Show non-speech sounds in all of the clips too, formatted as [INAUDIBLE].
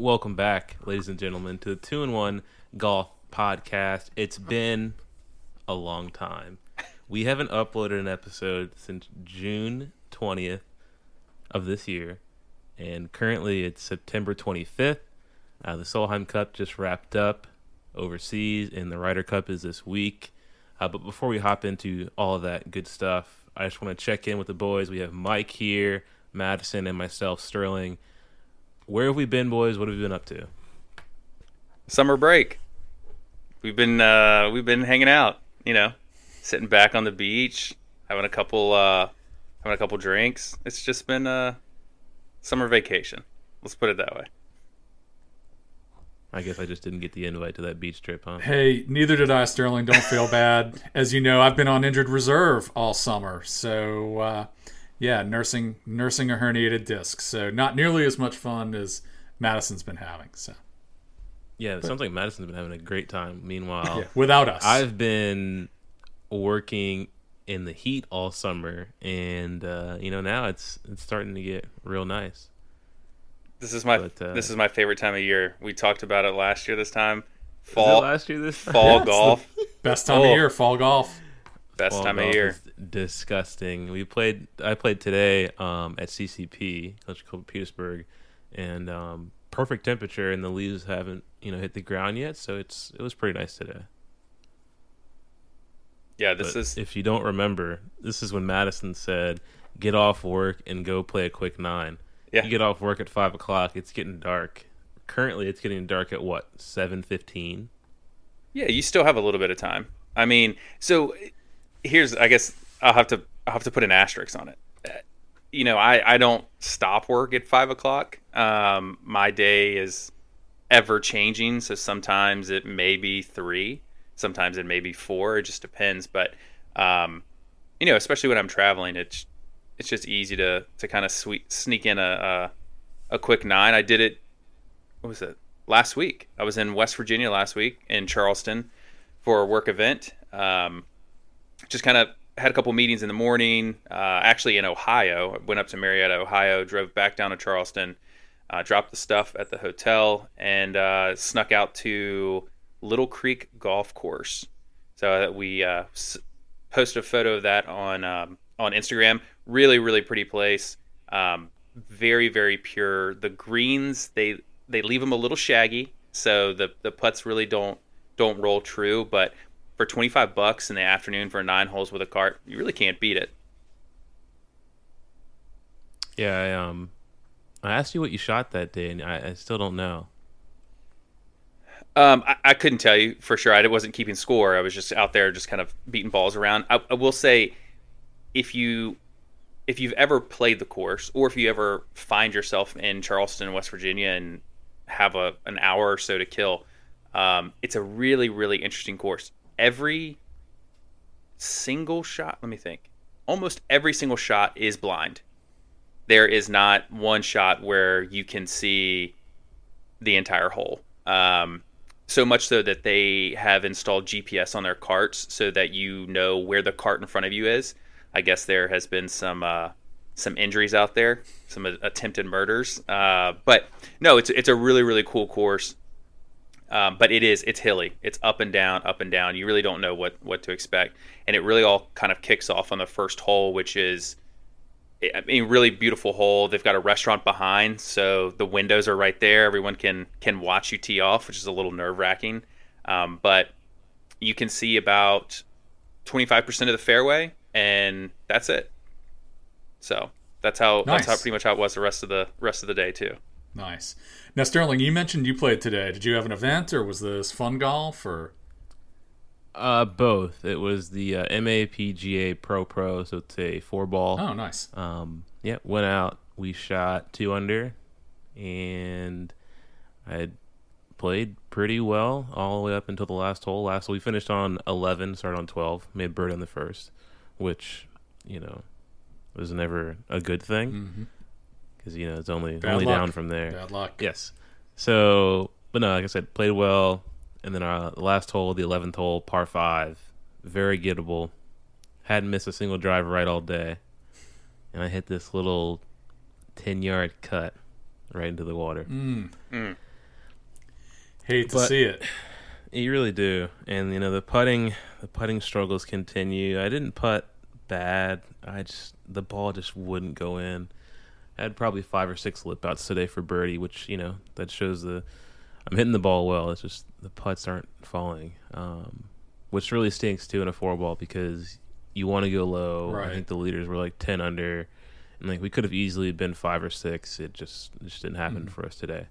welcome back, ladies and gentlemen, to the Two and One Golf Podcast. It's been a long time. We haven't uploaded an episode since June twentieth of this year, and currently it's September twenty fifth. Uh, the Solheim Cup just wrapped up overseas, and the Ryder Cup is this week. Uh, but before we hop into all of that good stuff, I just want to check in with the boys. We have Mike here, Madison, and myself, Sterling. Where have we been, boys? What have we been up to? Summer break. We've been uh, we've been hanging out. You know, sitting back on the beach, having a couple uh, having a couple drinks. It's just been a summer vacation. Let's put it that way. I guess I just didn't get the invite to that beach trip, huh? Hey, neither did I, Sterling. Don't feel [LAUGHS] bad. As you know, I've been on injured reserve all summer, so uh, yeah, nursing nursing a herniated disc. So not nearly as much fun as Madison's been having. So Yeah, it sounds like Madison's been having a great time. Meanwhile, yeah, without us, I've been working in the heat all summer, and uh, you know now it's it's starting to get real nice. This is my But, uh, this is my favorite time of year. We talked about it last year. This time, Was it fall last year this time? fall golf, best time Oh. of year, fall golf. Best Fall time of year. is disgusting. We played. I played today um, at CCP, Club Petersburg, and um, perfect temperature, and the leaves haven't you know hit the ground yet, so it's it was pretty nice today. Yeah, this But is if you don't remember, this is when Madison said, "Get off work and go play a quick nine. Yeah. You get off work at five o'clock. It's getting dark. Currently, it's getting dark at what seven fifteen. Yeah, you still have a little bit of time. I mean, so here's I guess I'll have to I'll have to put an asterisk on it. Uh, You know, I I don't stop work at five o'clock. Um, my day is ever changing, so sometimes it may be three, sometimes it may be four. It just depends. But um, you know, especially when I'm traveling, it's it's just easy to to kind of sweet sneak in a, a a quick nine. I did it. What was it? Last week. I was in West Virginia last week in Charleston for a work event. Um, just kind of had a couple meetings in the morning. Uh, actually, in Ohio, went up to Marietta, Ohio, drove back down to Charleston, uh, dropped the stuff at the hotel, and uh, snuck out to Little Creek Golf Course. So that we uh, s- posted a photo of that on um, on Instagram. Really, really pretty place. Um, very, very pure. The greens they they leave them a little shaggy, so the the putts really don't don't roll true. But for twenty five bucks in the afternoon for nine holes with a cart, you really can't beat it. Yeah, I um, I asked you what you shot that day, and I, I still don't know. Um, I, I couldn't tell you for sure. I wasn't keeping score. I was just out there, just kind of beating balls around. I, I will say, if you if you've ever played the course, or if you ever find yourself in Charleston, West Virginia, and have a an hour or so to kill, um, it's a really really interesting course. Every single shot, let me think. Almost every single shot is blind. There is not one shot where you can see the entire hole. Um, so much so that they have installed GPS on their carts so that you know where the cart in front of you is. I guess there has been some uh, some injuries out there, some attempted murders. Uh, but no, it's it's a really really cool course. Um, but it is it's hilly. It's up and down, up and down. You really don't know what what to expect, and it really all kind of kicks off on the first hole, which is I mean, really beautiful hole. They've got a restaurant behind, so the windows are right there. Everyone can can watch you tee off, which is a little nerve wracking. Um, but you can see about twenty five percent of the fairway, and that's it. So that's how that's how pretty much how it was the rest of the rest of the day too. Nice. Now, Sterling, you mentioned you played today. Did you have an event, or was this fun golf, or Uh, both. It was the uh, MAPGA Pro Pro, so it's a four ball. oh, nice. Um, yeah, went out. We shot two under, and I played pretty well all the way up until the last hole. Last we finished on eleven, started on twelve, made bird on the first, which you know was never a good thing because you know it's only Bad only luck. down from there. Bad luck. Yes. So, but no, like I said, played well. And then our last hole, the eleventh hole, par five, very gettable. Hadn't missed a single drive right all day, and I hit this little ten yard cut right into the water. Mm. Mm. Hate to see it. You really do, and you know the putting, the putting struggles continue. I didn't putt bad. I just the ball just wouldn't go in. I had probably five or six lip outs today for birdie, which you know that shows the I'm hitting the ball well. It's just the putts aren't falling, um, which really stinks too in a four ball because you want to go low. Right. I think the leaders were like ten under, and like we could have easily been five or six. It just it just didn't happen for us today.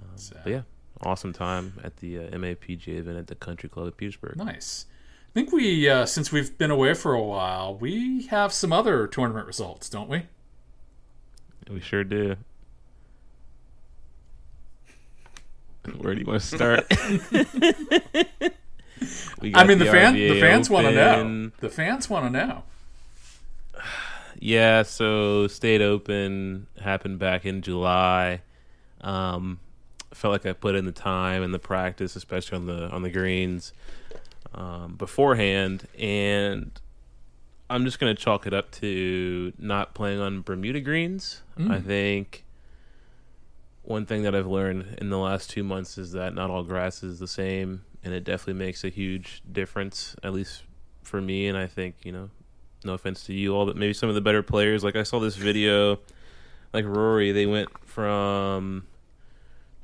Um, but yeah, awesome time at the uh, MAPGA event at the Country Club at Petersburg. Nice. I think we, uh, since we've been away for a while, we have some other tournament results, don't we? We sure do. [LAUGHS] Where do you want to start? [LAUGHS] We I mean, the fan, RBA the fans want to know. The fans [SIGHS] want to know. Yeah, so state open happened back in July. Um, felt like I put in the time and the practice, especially on the on the greens um, beforehand, and I'm just gonna chalk it up to not playing on Bermuda greens. Mm. I think one thing that I've learned in the last two months is that not all grass is the same, and it definitely makes a huge difference, at least for me. And I think you know no offense to you all, but maybe some of the better players. Like I saw this video, like Rory, they went from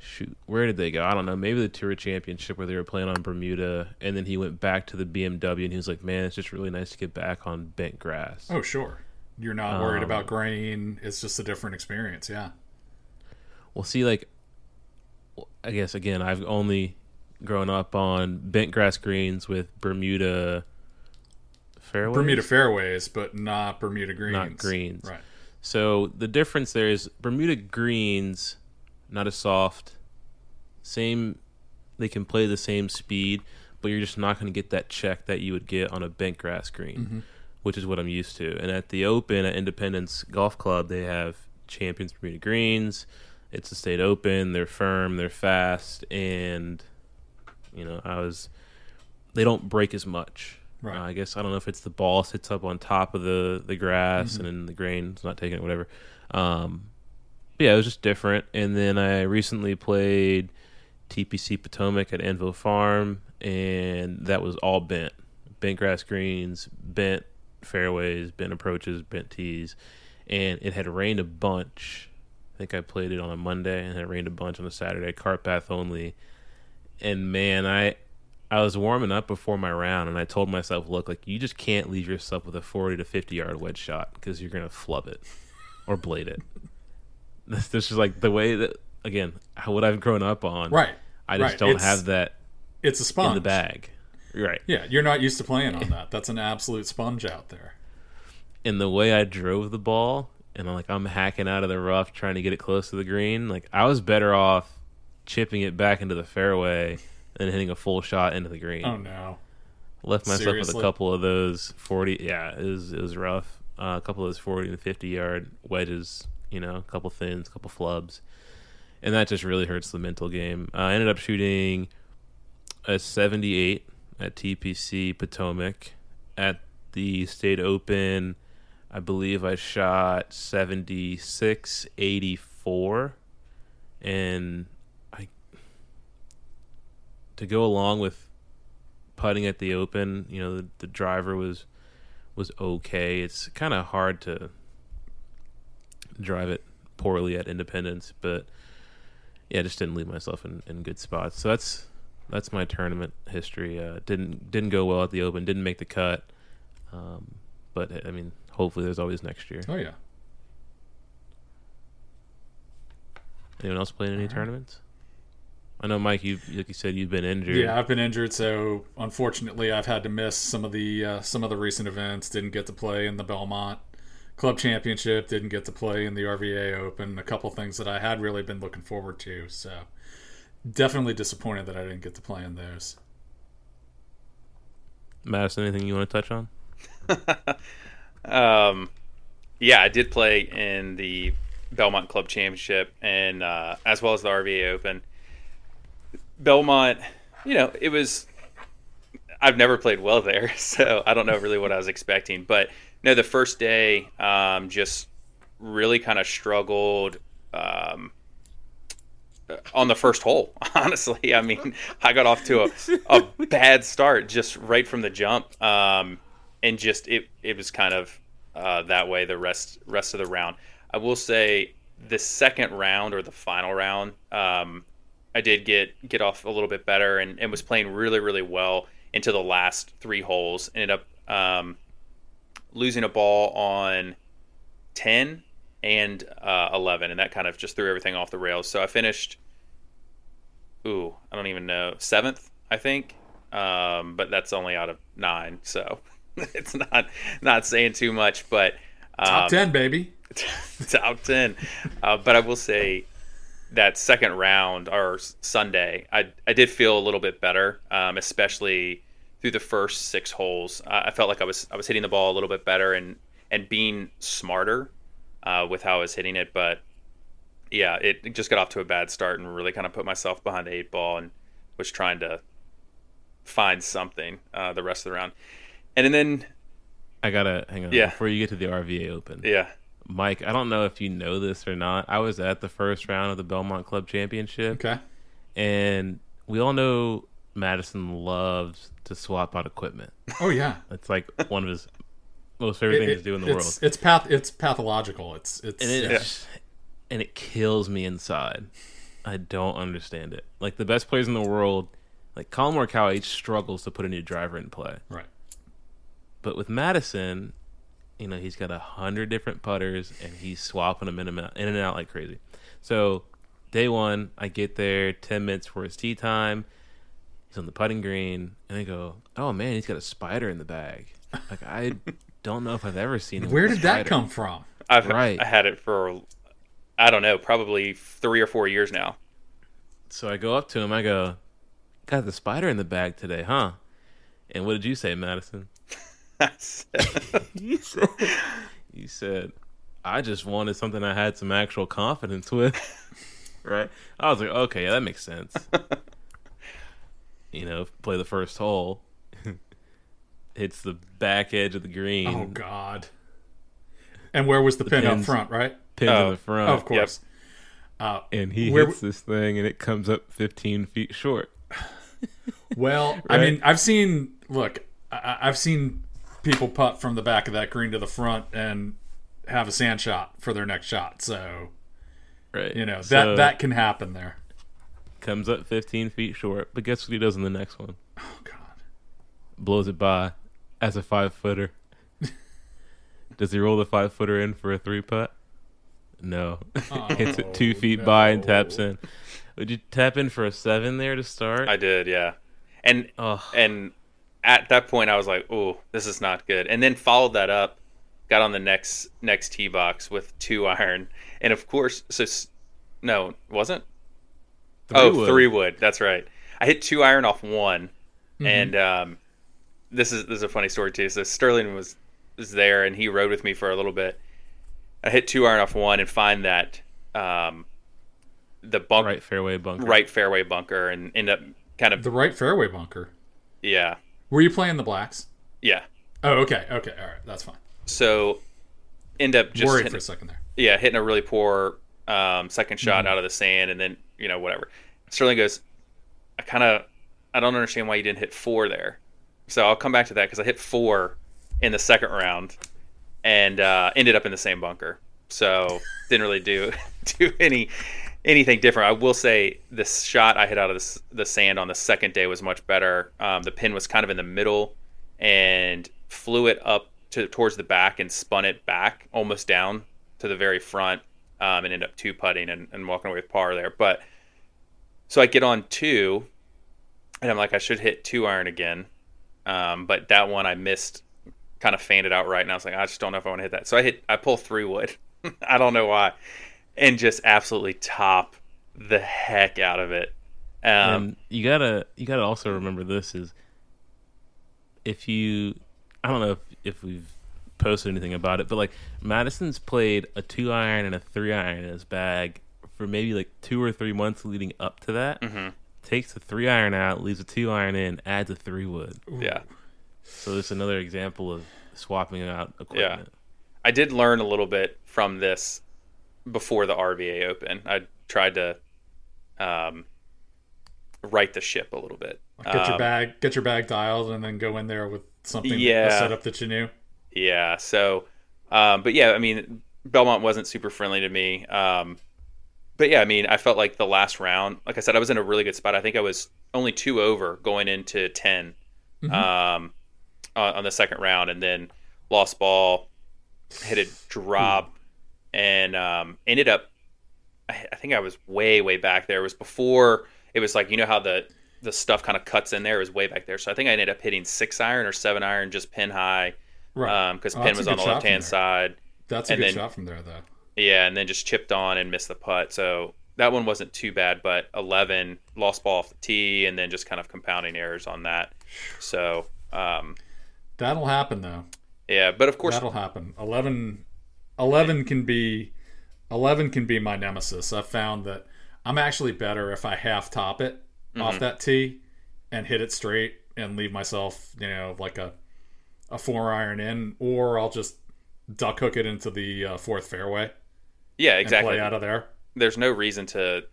shoot, where did they go? I don't know. Maybe the Tour Championship where they were playing on Bermuda, and then he went back to the BMW, and he was like, "Man, it's just really nice to get back on bent grass." Oh, sure. You're not worried Um, about grain. It's just a different experience. Yeah. Well, see, like, I guess again, I've only grown up on bent grass greens with Bermuda fairways. Bermuda fairways, but not Bermuda greens. Not greens. Right. So the difference there is Bermuda greens, not as soft, same. They can play the same speed, but you're just not going to get that check that you would get on a bent grass green, which is what I'm used to. And at the Open at Independence Golf Club, they have Champions Bermuda greens. It's a state open. They're firm. They're fast, and you know I was. They don't break as much. Right. Uh, I guess I don't know if it's the ball sits up on top of the the grass and then the grain's not taking it, whatever. Um, yeah, it was just different. And then I recently played TPC Potomac at Avenel Farm, and that was all bent, bent grass greens, bent fairways, bent approaches, bent tees, and it had rained a bunch. I think I played it on a Monday and it rained a bunch on a Saturday, cart path only. And man, I I was warming up before my round, and I told myself, "Look, like you just can't leave yourself with a forty to fifty yard wedge shot because you're gonna flub it or blade it." This, this is like the way that again how- what I've grown up on. Right. I just right. don't It's- have that It's a sponge. in the bag. Right. Yeah, you're not used to playing on that. That's an absolute sponge out there. And the way I drove the ball, and I'm like I'm hacking out of the rough trying to get it close to the green. Like I was better off chipping it back into the fairway than hitting a full shot into the green. Oh no. left myself with a couple of those 40 yeah it was it was rough uh, a couple of those 40 and 50 yard wedges you know a couple thins a couple flubs. And that just really hurts the mental game. Uh, i ended up shooting a 78 at tpc potomac at the state open. I believe i shot 76 84 and i to go along with putting at the open, you know, the, the driver was was okay. It's kind of hard to drive it poorly at Independence, but yeah, I just didn't leave myself in, in good spots. So that's that's my tournament history. Uh, didn't didn't go well at the Open. Didn't make the cut. Um, but I mean, hopefully there's always next year. Oh yeah. Anyone else playing any tournaments? I know, Mike. You like you said you've been injured. Yeah, I've been injured, so unfortunately, I've had to miss some of the uh, some of the recent events. Didn't get to play in the Belmont Club Championship. Didn't get to play in the RVA Open. A couple things that I had really been looking forward to. So definitely disappointed that I didn't get to play in those. Madison, anything you want to touch on? [LAUGHS] Um, yeah, I did play in the Belmont Club Championship and uh, as well as the RVA Open. Belmont, you know, it was. I've never played well there, [LAUGHS] so I don't know really what I was expecting. But no, the first day, um, just really kind of struggled. Um, on the first hole. [LAUGHS] Honestly, I mean, I got off to a, a [LAUGHS] bad start just right from the jump, um, and just it it was kind of uh, that way the rest rest of the round. I will say the second round or the final round, um, I did get get off a little bit better and, and was playing really really well into the last three holes. Ended up um, losing a ball on ten and uh, eleven, and that kind of just threw everything off the rails. So I finished, ooh, I don't even know seventh, I think, um, but that's only out of nine, so [LAUGHS] it's not not saying too much. But um, Top ten, baby. [LAUGHS] top 10 uh, but i will say that second round or sunday i, I did feel a little bit better um, especially through the first six holes uh, i felt like i was i was hitting the ball a little bit better and and being smarter uh, with how i was hitting it but yeah it just got off to a bad start and really kind of put myself behind the eight ball and was trying to find something uh, the rest of the round and then I gotta hang on Yeah. before you get to the RVA Open. yeah Mike, I don't know if you know this or not. I was at the first round of the Belmont Club Championship, Okay. and we all know Madison loves to swap out equipment. Oh yeah. It's like one of his most favorite things to do in the world. It's path. It's pathological. It's it's. and it yeah. and it kills me inside. I don't understand it. Like the best players in the world, like Collin Morikawa, each struggles to put a new driver in play. right. But with Madison, you know, he's got a hundred different putters and he's swapping them in and out, in and out like crazy. So day one, I get there ten minutes for his tee time. He's on the putting green, and I go, "Oh man, he's got a spider in the bag." Like I [LAUGHS] don't know if I've ever seen. him Where with a did that come from? I've Right. I had it for I don't know, probably three or four years now. So I go up to him. I go, "Got the spider in the bag today, huh?" And what did you say, Madison? [LAUGHS] You said, [LAUGHS] you said, I just wanted something I had some actual confidence with. right? I was like, okay, yeah, that makes sense. You know, play the first hole, [LAUGHS] hits the back edge of the green, Oh God. And where was the, pin up front? Right. pins Oh. in the front, Oh, of course. Uh, and he Where- hits this thing, and it comes up 15 feet short. [LAUGHS] Well, I mean, I've seen. Look, I, I've seen people putt from the back of that green to the front and have a sand shot for their next shot. So Right? you know that So, that can happen there. Comes up 15 feet short. But guess what he does in the next one? Oh God. blows it by as a five footer. [LAUGHS] Does he roll the five footer in for a three putt? No. Oh, [LAUGHS] Hits it two feet by and taps in. Would you tap in for a seven there to start? I did, yeah. And oh, and at that point I was like, "Oh, this is not good." And then followed that up, got on the next next tee box with two iron, and of course, so s- no, wasn't. Oh, wood. three wood. That's right. I hit two iron off one, and um, this is this is a funny story too. So Sterling was was there, and he rode with me for a little bit. I hit two iron off one, and find that um, the bunk right fairway bunker. right fairway bunker, and end up kind of The right fairway bunker. yeah Were you playing the blacks? yeah. Oh, okay, okay, all right, that's fine. So end up just Worried hitting, for a second there. yeah hitting a really poor um, second shot Mm-hmm. out of the sand, and then you know whatever. Sterling goes, I kind of I don't understand why you didn't hit four there. So I'll come back to that because I hit four in the second round and uh, ended up in the same bunker. So didn't really do [LAUGHS] do any anything different. I will say this shot I hit out of the, the sand on the second day was much better. Um, the pin was kind of in the middle and flew it up to towards the back and spun it back almost down to the very front um, and end up two putting and, and walking away with par there. But so I get on two and I'm like I should hit two iron again, um, but that one I missed, kind of fanned out right, and I was like I just don't know if I want to hit that. So I hit I pull three wood. [LAUGHS] I don't know why, and just absolutely top the heck out of it. Um, and you gotta you gotta also remember this is if you I don't know if, if we've posted anything about it, but like Madison's played a two iron and a three iron in his bag for maybe like two or three months leading up to that. Mm-hmm. Takes the three iron out, leaves a two iron in, adds a three wood. yeah. So it's another example of swapping out equipment. Yeah. I did learn a little bit from this before the RVA Open. I tried to um, right the ship a little bit. Get your Um, bag, get your bag dialed, and then go in there with something Yeah. a setup that you knew. Yeah. So, um, but yeah, I mean, Belmont wasn't super friendly to me. Um, but yeah, I mean, I felt like the last round, like I said, I was in a really good spot. I think I was only two over going into 10 Mhm. um, on, on the second round, and then lost ball, hit a drop, and um, ended up. I, I think I was way, way back there. It was before. It was like you know how the the stuff kind of cuts in there. It was way back there. So I think I ended up hitting six iron or seven iron, just pin high Right. because Oh, pin was on the left hand side. That's a and good then- shot from there, though. Yeah, and then just chipped on and missed the putt. So that one wasn't too bad, but 11 lost ball off the tee, and then just kind of compounding errors on that. So um, That'll happen, though. yeah, but of course, That'll happen. 11, 11 can be, eleven can be my nemesis. I've found that I'm actually better if I half top it Mm-hmm. off that tee and hit it straight and leave myself, you know, like a a four iron in, or I'll just duck hook it into the uh, fourth fairway yeah, and exactly. play out of there. There's no reason to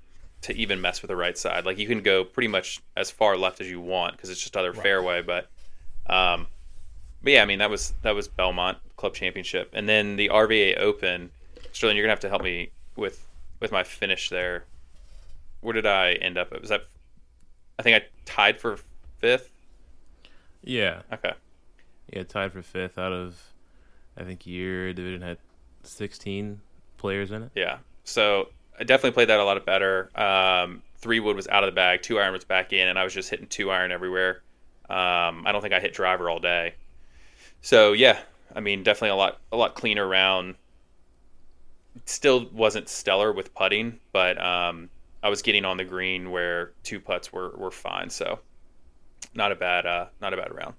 to even mess with the right side. Like you can go pretty much as far left as you want because it's just other fairway. But um, but yeah, I mean that was that was Belmont Club Championship, and then the RVA Open. Sterling, you're gonna have to help me with with my finish there. Where did I end up? Was that? I think I tied for fifth. Yeah, Okay. Yeah, tied for fifth out of, I think your division had sixteen players in it. Yeah. So I definitely played that a lot better. Um, three wood was out of the bag, two iron was back in, and I was just hitting two iron everywhere. Um, I don't think I hit driver all day. So yeah, I mean, definitely a lot a lot cleaner round. Still wasn't stellar with putting, but um, I was getting on the green where two putts were, were fine. So not a bad uh, not a bad round.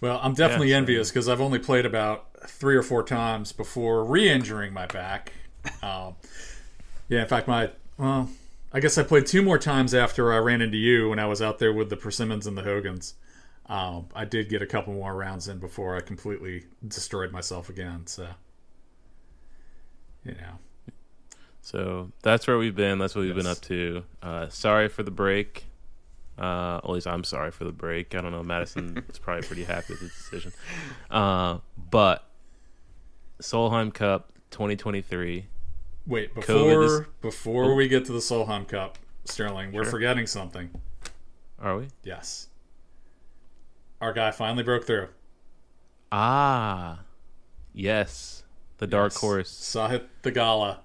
Well, I'm definitely Yeah, envious because I've only played about three or four times before re-injuring my back. [LAUGHS] Um, yeah, in fact, my well, I guess I played two more times after I ran into you when I was out there with the Persimmons and the Hogans. Um, I did get a couple more rounds in before I completely destroyed myself again. So, you know, So that's where we've been. That's what we've been up to. Uh, sorry for the break. Uh, at least I'm sorry for the break. I don't know. Madison [LAUGHS] is probably pretty happy with the decision. Uh, but Solheim Cup 2023. wait before is- before we get to the Solheim Cup, Sterling, we're Sure. forgetting something. Are we? Yes, our guy finally broke through. Ah, yes. The dark Yes. horse. Sahith Theegala.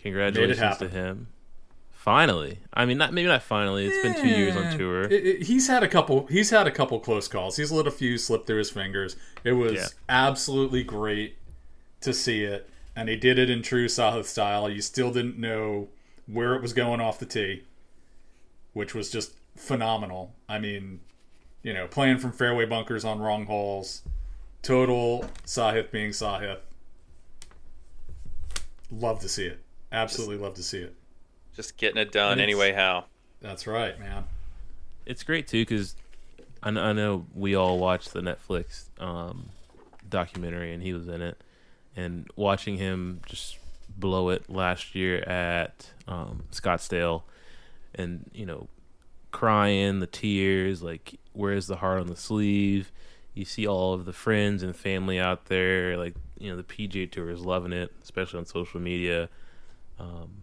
Congratulations to him. Finally. I mean, not maybe not finally. It's been two years on tour. it- it- he's had a couple. He's had a couple close calls. He's let a few slip through his fingers. It was Yeah. absolutely great to see it, and he did it in true Sahith style. You still didn't know where it was going off the tee, which was just phenomenal. I mean, you know, playing from fairway bunkers on wrong holes, total Sahith being Sahith. Love to see it. Absolutely love to see it. Just getting it done anyway. How? That's right, man. it's great too because I, I know we all watched the Netflix um, documentary and he was in it, and watching him just blow it last year at um, Scottsdale, and you know, crying, the tears, like where's the heart on the sleeve? You see all of the friends and family out there, like you know, the PGA Tour is loving it, especially on social media. Um,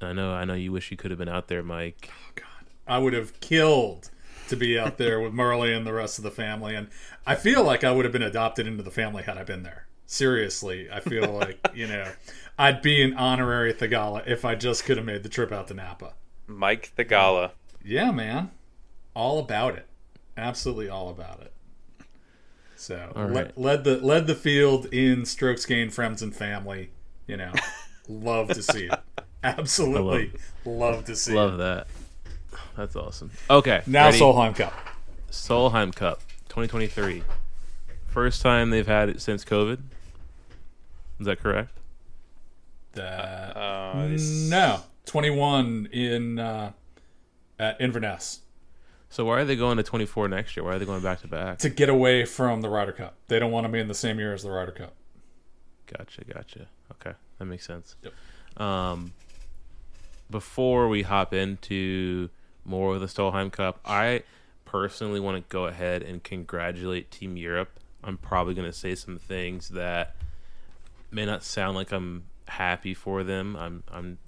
I know, I know, you wish you could have been out there, Mike. Oh God, I would have killed to be out there with Marley and the rest of the family. And I feel like I would have been adopted into the family had I been there. Seriously, I feel like, [LAUGHS] you know, I'd be an honorary Theegala if I just could have made the trip out to Napa. Mike the Gala. Yeah, man. All about it. Absolutely all about it. So All le- right. led the led the field in strokes gained friends and family. You know, [LAUGHS] love to see it. Absolutely [LAUGHS] love to see Love it. that. That's awesome. Okay. Now ready? Solheim Cup. Solheim Cup 2023. First time they've had it since COVID. Is that correct? That Uh, this- No, twenty-one in uh, at Inverness So why are they going to 24 next year? Why are they going back to back? to get away from the Ryder Cup. They don't want to be in the same year as the Ryder Cup. Gotcha, gotcha. Okay, that makes sense. Yep. Um, before we hop into more of the Solheim Cup, I personally want to go ahead and congratulate Team Europe. I'm probably going to say some things that may not sound like I'm happy for them. I'm I'm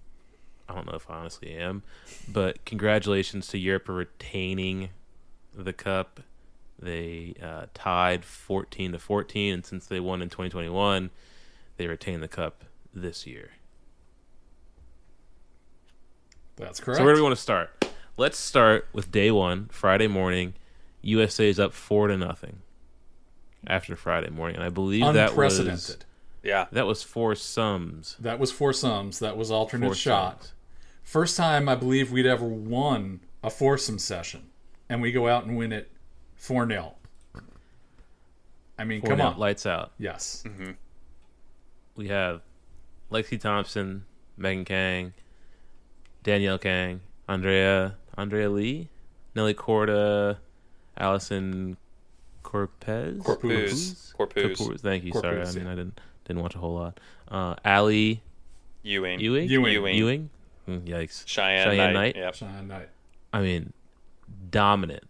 I don't know if I honestly am, but congratulations to Europe for retaining the cup. They uh, tied 14 to 14, and since they won in 2021, they retained the cup this year. That's correct. So where do we want to start? Let's start with day one, Friday morning. USA is up four to nothing after Friday morning, and I believe that was Unprecedented. Yeah. that was foursomes. That was foursomes. That was alternate Four shot. sums. First time I believe we'd ever won a foursome session, and we go out and win it four 0 I mean, Four come nil, on. lights out. yes, mm-hmm. We have Lexi Thompson, Megan Khang, Danielle Kang, Andrea Andrea Lee, Nelly Korda, Allisen Corpez, Corpuz. Corpuz. Corpuz. Thank you. Sorry, I mean. I didn't didn't watch a whole lot. Uh, Ally Ewing. Ewing. Ewing. Ewing. Ewing. Mm, Yikes. Cheyenne, Cheyenne Knight. Knight. Yep. Shine Knight. I mean, dominant,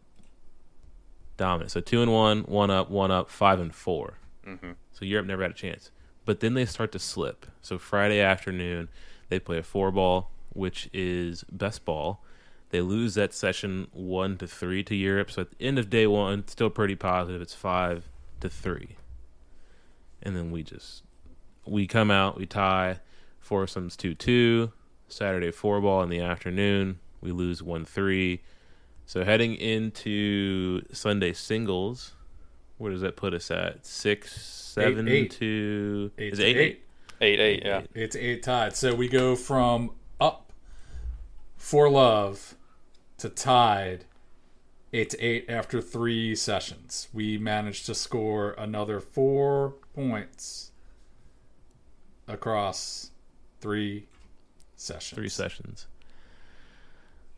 dominant. So two and one, one up, one up, five and 4 Mhm. So Europe never had a chance. But then they start to slip. So Friday afternoon, they play a four ball, which is best ball. They lose that session one to three to Europe. So at the end of day one, still pretty positive. It's five to three. And then we just we come out, we tie, foursomes two two. Saturday four ball in the afternoon, we lose one three. So heading into Sunday singles, where does that put us at? Six, seven eight. to Eight is to it eight, eight. Eight, eight, yeah. It's eight tied. So we go from up for love to tied eight to eight after three sessions. We managed to score another four points across three sessions. three sessions.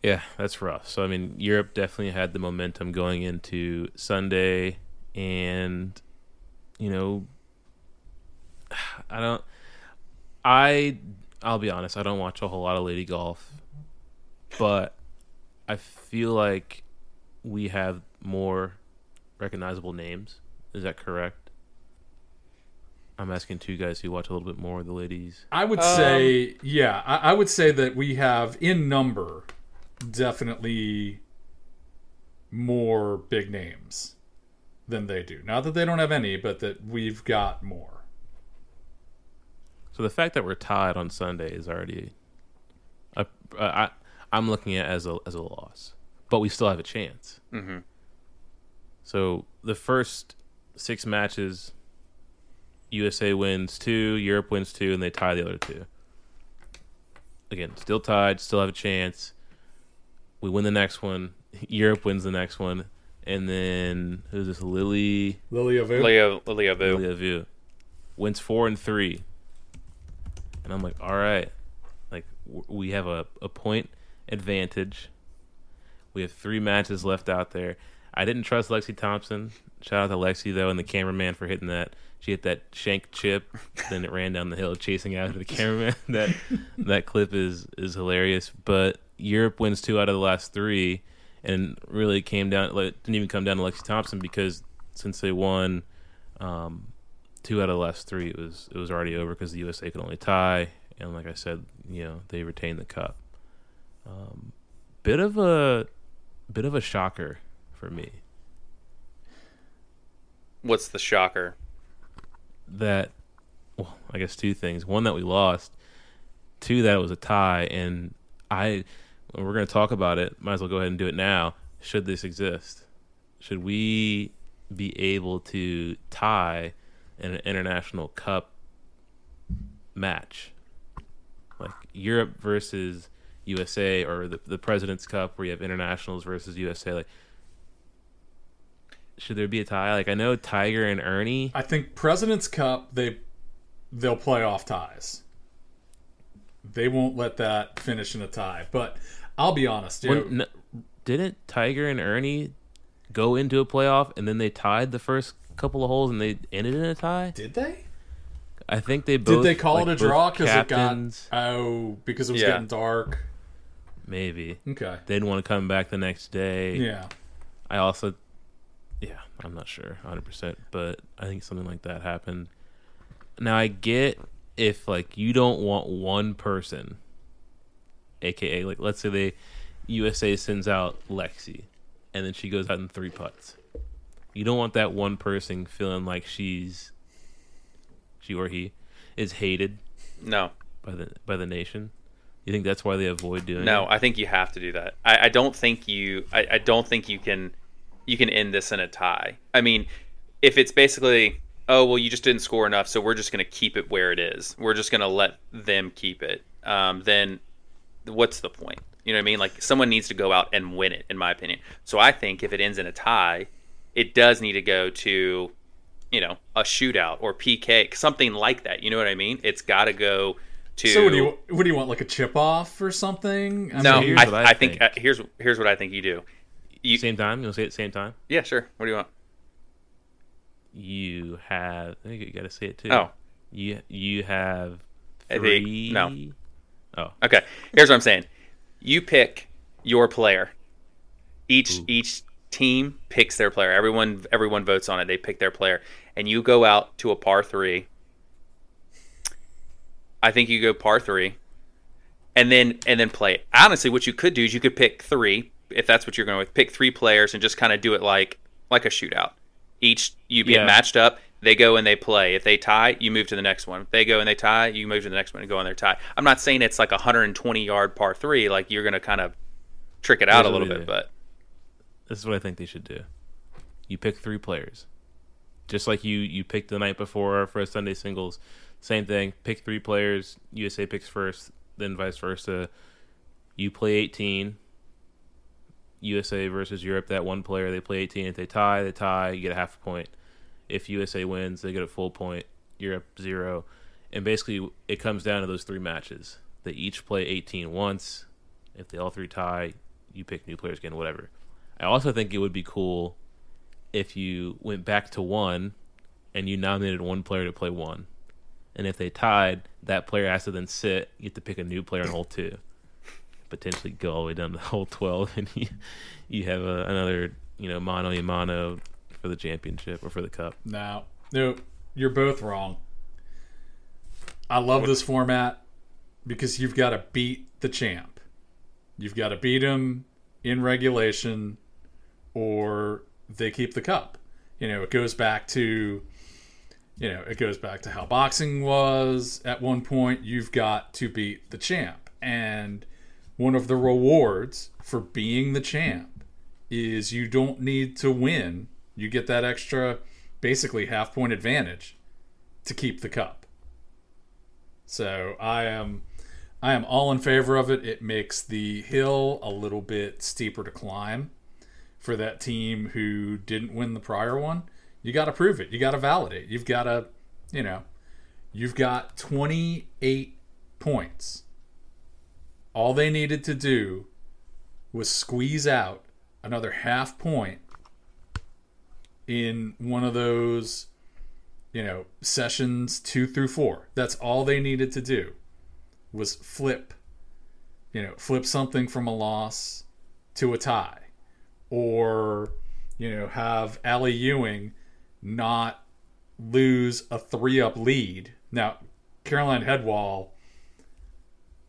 Yeah, that's rough. So I mean, Europe definitely had the momentum going into Sunday, and you know, [SIGHS] I don't. I I'll be honest. I don't watch a whole lot of lady golf, but I feel like we have more recognizable names. Is that correct? I'm asking two guys who watch a little bit more of the ladies. I would Um, say, yeah, I, I would say that we have in number definitely more big names than they do. Not that they don't have any, but that we've got more. So the fact that we're tied on Sunday is already, a, I, I'm looking at as a as a loss, but we still have a chance. Mm-hmm. So the first six matches, USA wins two, Europe wins two, and they tie the other two. Again, still tied, still have a chance. We win the next one. [LAUGHS] Europe wins the next one, and then who's this? Lily Lilia Vu. Leo, Leo Vu. Lily Vu wins four and three, and I'm like, all right, like we have a, a point advantage. We have three matches left out there. I didn't trust Lexi Thompson. Shout out to Lexi though, and the cameraman for hitting that. She hit that shank chip, then it ran down the hill chasing after the cameraman. [LAUGHS] that that clip is is hilarious. But Europe wins two out of the last three, and really came down. Like, didn't even come down to Lexi Thompson because since they won um, two out of the last three, it was it was already over because the USA could only tie, and like I said, you know they retained the cup. Um, bit of a bit of a shocker for me What's the shocker? that well, I guess two things. One that we lost, two that it was a tie, and I we're going to talk about it. Might as well go ahead and do it now. Should this exist? Should we be able to tie in an international cup match, like Europe versus USA, or the the President's Cup, where you have internationals versus USA? Like, should there be a tie? Like, I know Tiger and Ernie. I think President's Cup they they'll play off ties. They won't let that finish in a tie. But I'll be honest, you know, When, n- didn't Tiger and Ernie go into a playoff and then they tied the first couple of holes and they ended in a tie? did they? I think they both Did they call like, it a draw because it got oh because it was Yeah. getting dark? Maybe Okay. they didn't want to come back the next day. Yeah. I also, yeah, I'm not sure 100, percent but I think something like that happened. Now I get if like you don't want one person, aka like let's say they USA sends out Lexi, and then she goes out in three putts. You don't want that one person feeling like she's she or he is hated No, by the by the nation. You think that's why they avoid doing no, it? I think you have to do that. I, I don't think you. I, I don't think you can. You can end this in a tie. I mean, if it's basically, oh well, you just didn't score enough, so we're just going to keep it where it is. We're just going to let them keep it. Um, then what's the point? You know what I mean? Like someone needs to go out and win it, in my opinion. So I think if it ends in a tie, it does need to go to, you know, a shootout or PK, something like that. You know what I mean? It's got to go to. So what do you what do you want like a chip off or something? I no, mean, I, I I think, think. uh, here's here's what I think you do. You, Same time, you'll say it same time. yeah, sure. What do you want? You have. I think you got to say it too. Oh. you you have I think- three. no. Oh, Okay, here's what I'm saying. You pick your player. Each Ooh. each team picks their player. Everyone everyone votes on it. They pick their player, and you go out to a par three. I think you go par three, and then and then play. Honestly, what you could do is you could pick three if that's what you're going with. Pick three players and just kind of do it like like a shootout. Each you get Yeah. matched up. They go and they play. If they tie, you move to the next one. If they go and they tie, you move to the next one and go on their tie. I'm not saying it's like a 120 yard par three. Like you're going to kind of trick it out Here's a little bit, do. but this is what I think they should do. You pick three players, just like you you picked the night before for a Sunday singles. Same thing. Pick three players. USA picks first, then vice versa. You play 18. USA versus Europe. That one player they play 18. If they tie, they tie. You get a half a point. If USA wins, they get a full point. Europe zero. And basically, it comes down to those three matches. They each play 18 once. If they all three tie, you pick new players again, whatever. I also think it would be cool if you went back to one and you nominated one player to play one. And if they tied, that player has to then sit. You get to pick a new player on hole two. Potentially go all the way down to [LAUGHS] hole 12, and you, you have a, another, you know, mano a mano for the championship or for the cup. No, no, you're both wrong. I love this format because you've got to beat the champ. You've got to beat him in regulation, or they keep the cup. You know, it goes back to, you know, it goes back to how boxing was at one point. You've got to beat the champ, and one of the rewards for being the champ is you don't need to win. You get that extra, basically half point advantage to keep the cup. So I am, I am all in favor of it. It makes the hill a little bit steeper to climb for that team who didn't win the prior one. You got to prove it. You got to validate. You've got to, you know, you've got 28 points. All they needed to do was squeeze out another half point in one of those, you know, sessions two through four. That's all they needed to do was flip, you know, flip something from a loss to a tie. Or, you know, have Ally Ewing not lose a three up lead. Now, Caroline Hedwall,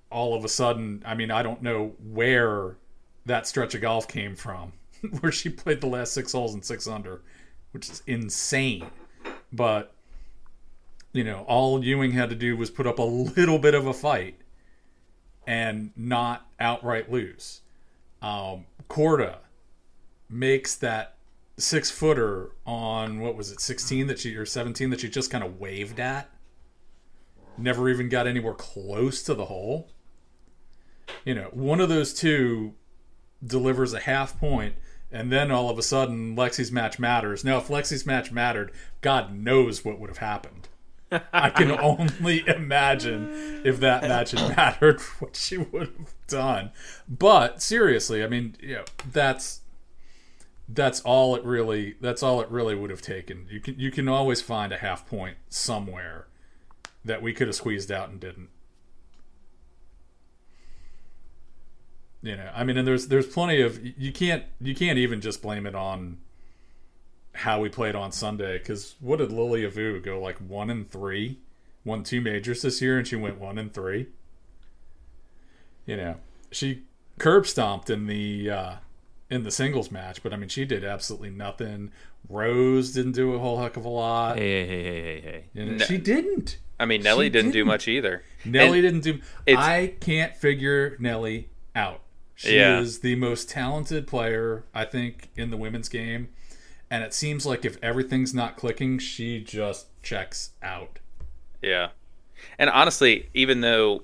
all of a sudden, I mean, I don't know where that stretch of golf came from, [LAUGHS] where she played the last six holes in six under, which is insane. But, you know, all Ewing had to do was put up a little bit of a fight and not outright lose. Um, Corda makes that six footer on what was it, 16 that she or 17 that she just kind of waved at. Never even got anywhere close to the hole. You know, one of those two delivers a half point, and then all of a sudden Lexi's match matters. Now, if Lexi's match mattered, God knows what would have happened. I can [LAUGHS] only imagine if that match had mattered, [LAUGHS] what she would have done. But seriously, I mean, you know, that's that's all it really that's all it really would have taken. You can you can always find a half point somewhere that we could have squeezed out and didn't. You know, I mean, and there's there's plenty of you can't you can't even just blame it on how we played on Sunday because what did Lilia Vu go like one and three, won two majors this year and she went one and three. You know, she curb stomped in the uh, in the singles match, but I mean, she did absolutely nothing. Rose didn't do a whole heck of a lot. Hey, hey, hey, hey, hey. You know, No. She didn't. I mean, Nelly didn't, do didn't. much either. Nelly And didn't do. I can't figure Nelly out. She Yeah. is the most talented player I think in the women's game, and it seems like if everything's not clicking, she just checks out. Yeah. And honestly, even though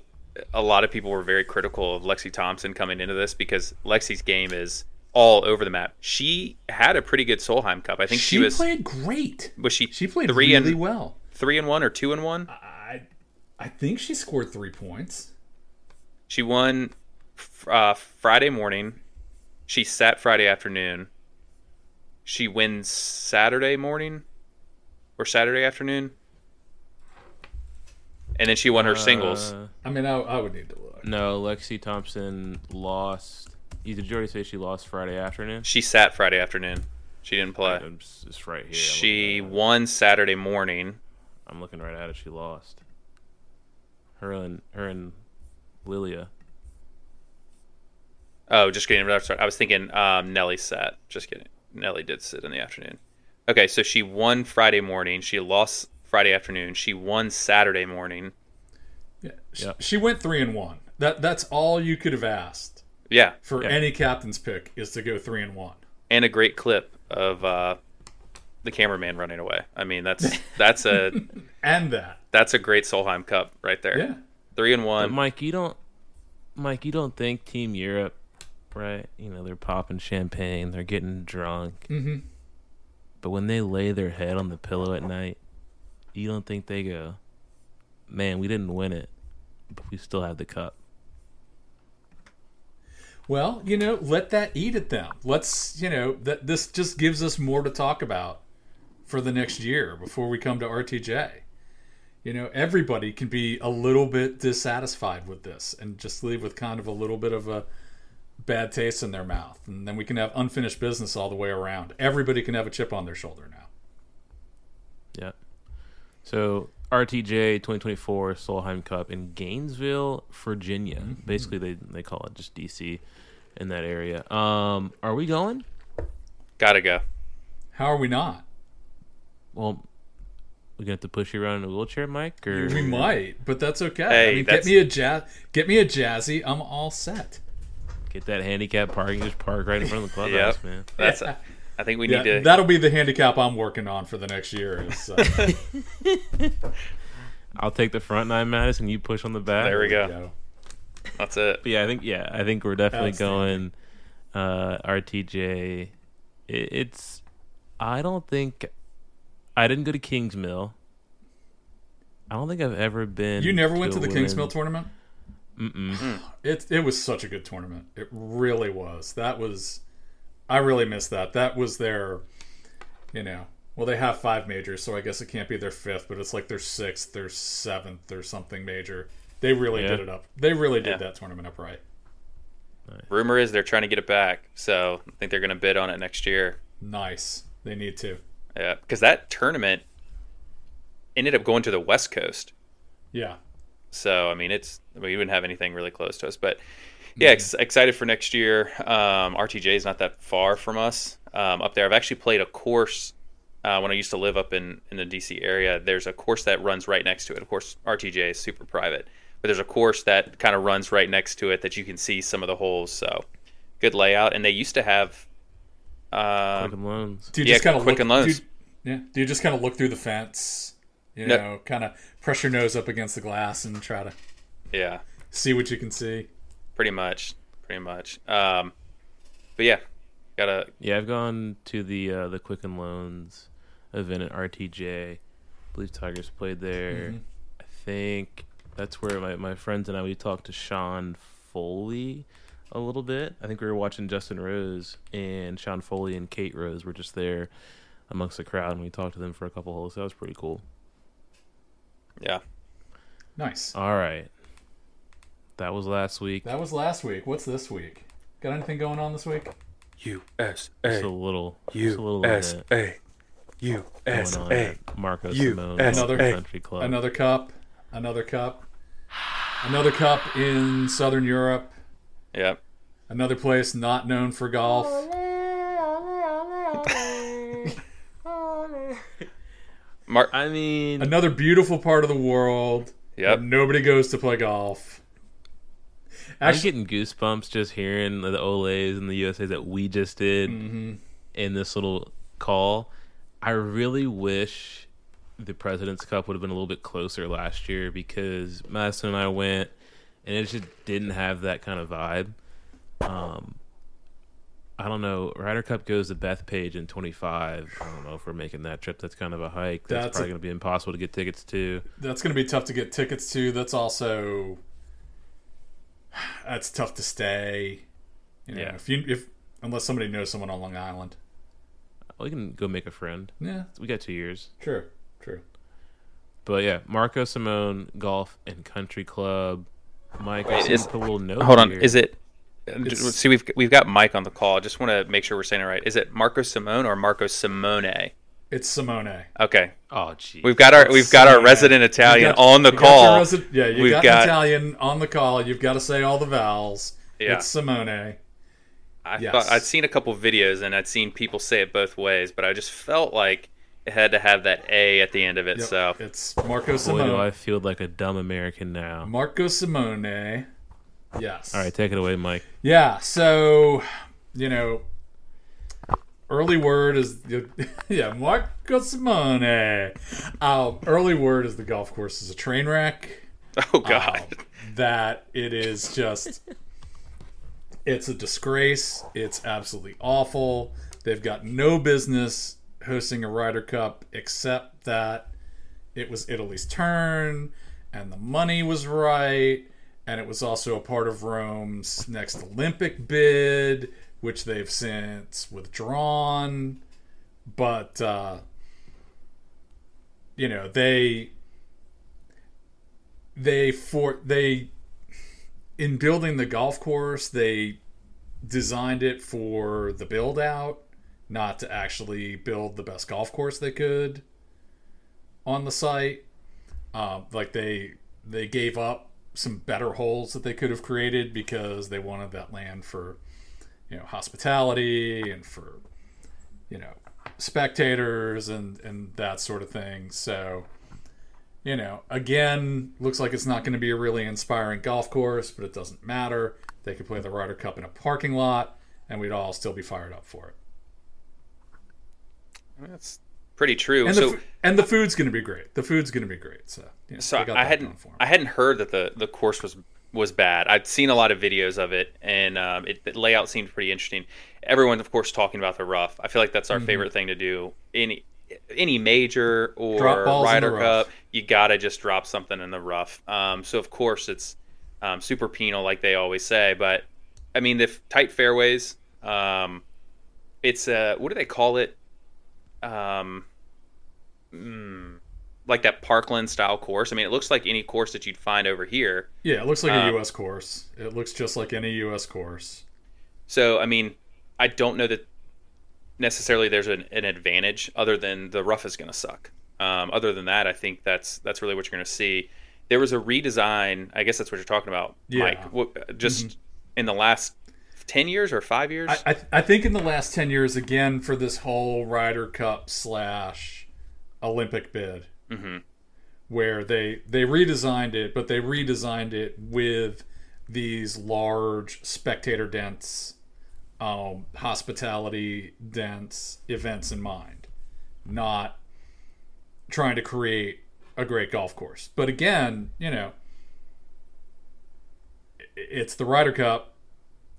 a lot of people were very critical of Lexi Thompson coming into this because Lexi's game is all over the map, she had a pretty good Solheim Cup. I think she, she was played great. was she She played three really and well. three and one or two and one? I I think she scored three points. She won uh, Friday morning. She sat Friday afternoon. She wins Saturday morning or Saturday afternoon. And then she won her singles. Uh, I mean, I, I would need to look. no, Lexi Thompson lost. You- Did you already say she lost Friday afternoon? She sat Friday afternoon. She didn't play. I'm just, it's right here. I'm She looking at it. won Saturday morning. I'm looking right at it. She lost. Her and her and Lilia. Oh, just kidding. I'm sorry. I was thinking um, Nelly sat. Just kidding. Nelly did sit in the afternoon. Okay, so she won Friday morning. She lost Friday afternoon. She won Saturday morning. Yeah, sh- Yep. she went three and one. That that's all you could have asked Yeah, for Yeah. any captain's pick is to go three and one. and a great clip of uh, the cameraman running away. I mean, that's [LAUGHS] that's a And that, that's a great Solheim Cup right there. yeah. Three and But one. Mike, you don't, Mike, you don't think Team Europe, right? You know, they're popping champagne, they're getting drunk, Mm-hmm. but when they lay their head on the pillow at night, you don't think they go, "Man, we didn't win it, but we still have the cup." Well, you know, let that eat at them. Let's, you know, that this just gives us more to talk about for the next year before we come to RTJ. You know, everybody can be a little bit dissatisfied with this and just leave with kind of a little bit of a bad taste in their mouth. And then we can have unfinished business all the way around. Everybody can have a chip on their shoulder now. Yeah. So RTJ 2024 Solheim Cup in Gainesville, Virginia. Basically, they they call it just DC in that area. Um, are we going? Gotta go. How are we not? Well, we gonna have to push you around in a wheelchair, Mike, or We might, but that's okay. Hey, I mean, that's- get me a jazz, get me a jazzy. I'm all set. get that handicap parking? Just park right in front of the [LAUGHS] clubhouse, Yep. man. That's. [LAUGHS] I think we Yeah, need to. that'll be the handicap I'm working on for the next year. Is, uh, [LAUGHS] I'll take the front nine, Madison. You push on the back. There we there go. That's it. But yeah, I think yeah, I think we're definitely going uh, RTJ. It, it's I don't think I didn't go to Kings Mill. I don't think I've ever been. You never went to the Kings Mill tournament? Mm-mm. It it was such a good tournament. It really was. That was I really missed that. That was their you know well they have five majors, so I guess it can't be their fifth, but it's like their sixth, their seventh or something major. They really Yeah. did it up. They really did Yeah. that tournament up right. Rumor is they're trying to get it back, so I think they're going to bid on it next year. Nice. They need to. Yeah, because that tournament ended up going to the West Coast. Yeah. So I mean, it's I mean, we wouldn't have anything really close to us, but yeah, ex- excited for next year. Um, RTJ is not that far from us um, up there. I've actually played a course uh, when I used to live up in in the DC area. There's a course that runs right next to it. Of course, RTJ is super private, but there's a course that kind of runs right next to it that you can see some of the holes. So good layout, and they used to have. Um, Quicken loans. Do you Yeah, just kind of quick look and loans. Do you, yeah. Do you just kind of look through the fence? You No. know, kind of press your nose up against the glass and try to yeah, see what you can see. pretty much, pretty much. Um, but yeah, gotta Yeah, I've gone to the uh, the Quicken Loans event at RTJ. I believe Tigers played there. Mhm. I think that's where my, my friends and I we talked to Sean Foley a little bit. I think we were watching Justin Rose and Sean Foley and Kate Rose were just there amongst the crowd and we talked to them for a couple holes. That was pretty cool. yeah. Nice. All right. That was last week. That was last week. What's this week? Got anything going on this week? USA. Just a little, just a little bit going on USA. Marco Simone Another- Country Club. Another cup. Another cup. Another cup in Southern Europe. Yep. Another place not known for golf. Mark. I mean, Another beautiful part of the world. Yep. where Nobody goes to play golf. I'm getting goosebumps just hearing the Olays and the USAs that we just did Mm-hmm. in this little call. I really wish the President's Cup would have been a little bit closer last year because Madison and I went, and it just didn't have that kind of vibe. Um, I don't know. Ryder Cup goes to Bethpage in 25. I don't know if we're making that trip. That's kind of a hike. That's, That's probably going to be impossible to get tickets to. that's going to be tough to get tickets to. That's also that's tough to stay. You know, Yeah. if you if unless somebody knows someone on Long Island. We can go make a friend. Yeah, We got two years. true, true. But yeah, Marco Simone Golf and Country Club. Mike, Wait, see is- a little note. Hold on. here. Is it? It's- See, we've we've got Mike on the call. I just want to make sure we're saying it right. Is it Marco Simone or Marco Simone? It's Simone. Okay, Oh, gee. we've got our we've got our resident Italian got- on the you got your call. resi- yeah, you We've got, got- Italian on the call. You've got to say all the vowels. Yeah. It's Simone. I Yes. thought I'd seen a couple videos and I'd seen people say it both ways, but I just felt like it had to have that A at the end of it. Yep, So it's Marco Boy, Simone. do I feel like a dumb American now. Marco Simone. Yes. All right, take it away, Mike. Yeah. So, you know, early word is [LAUGHS] yeah Marco Simone. Uh, early word is the golf course is a train wreck. [LAUGHS] oh god, that it is just it's a disgrace. It's absolutely awful. They've got no business hosting a Ryder Cup except that it was Italy's turn and the money was right. And it was also a part of Rome's next Olympic bid which they've since withdrawn but uh you know they they for they in building the golf course they designed it for the build out not to actually build the best golf course they could on the site. Um, like they they gave up some better holes that they could have created because they wanted that land for you know hospitality and for you know spectators and and that sort of thing so you know, again, looks like it's not going to be a really inspiring golf course, but it doesn't matter. They could play the Ryder Cup in a parking lot, and we'd all still be fired up for it. that's pretty true. And so the, and the food's going to be great. The food's going to be great. So, you know, so I hadn't going for 'em. I hadn't heard that the the course was was bad. I'd seen a lot of videos of it, and um, it, the layout seemed pretty interesting. Everyone, of course, talking about the rough. I feel like that's our favorite thing to do. Any any major or Mm-hmm. Drop balls in Ryder. Cup, you gotta just drop something in the rough. Um, so of course it's um, super penal, like they always say. But I mean, the f- tight fairways. Um, it's uh, what do they call it? Um, mm, like that Parkland style course. I mean, it looks like any course that you'd find over here. Yeah, it looks like Uh, a U.S. course. It looks just like any U.S. course. So I mean, I don't know that necessarily there's an, an advantage other than the rough is going to suck. Um, other than that, I think that's that's really what you're going to see. There was a redesign. I guess that's what you're talking about, Yeah. Mike. What, just in the last ten years or five years. I, I, I think in the last 10 years, again, for this whole Ryder Cup slash Olympic bid, where they they redesigned it, but they redesigned it with these large spectator dense, um, hospitality dense events in mind, not trying to create a great golf course. But again, you know, it's the Ryder Cup.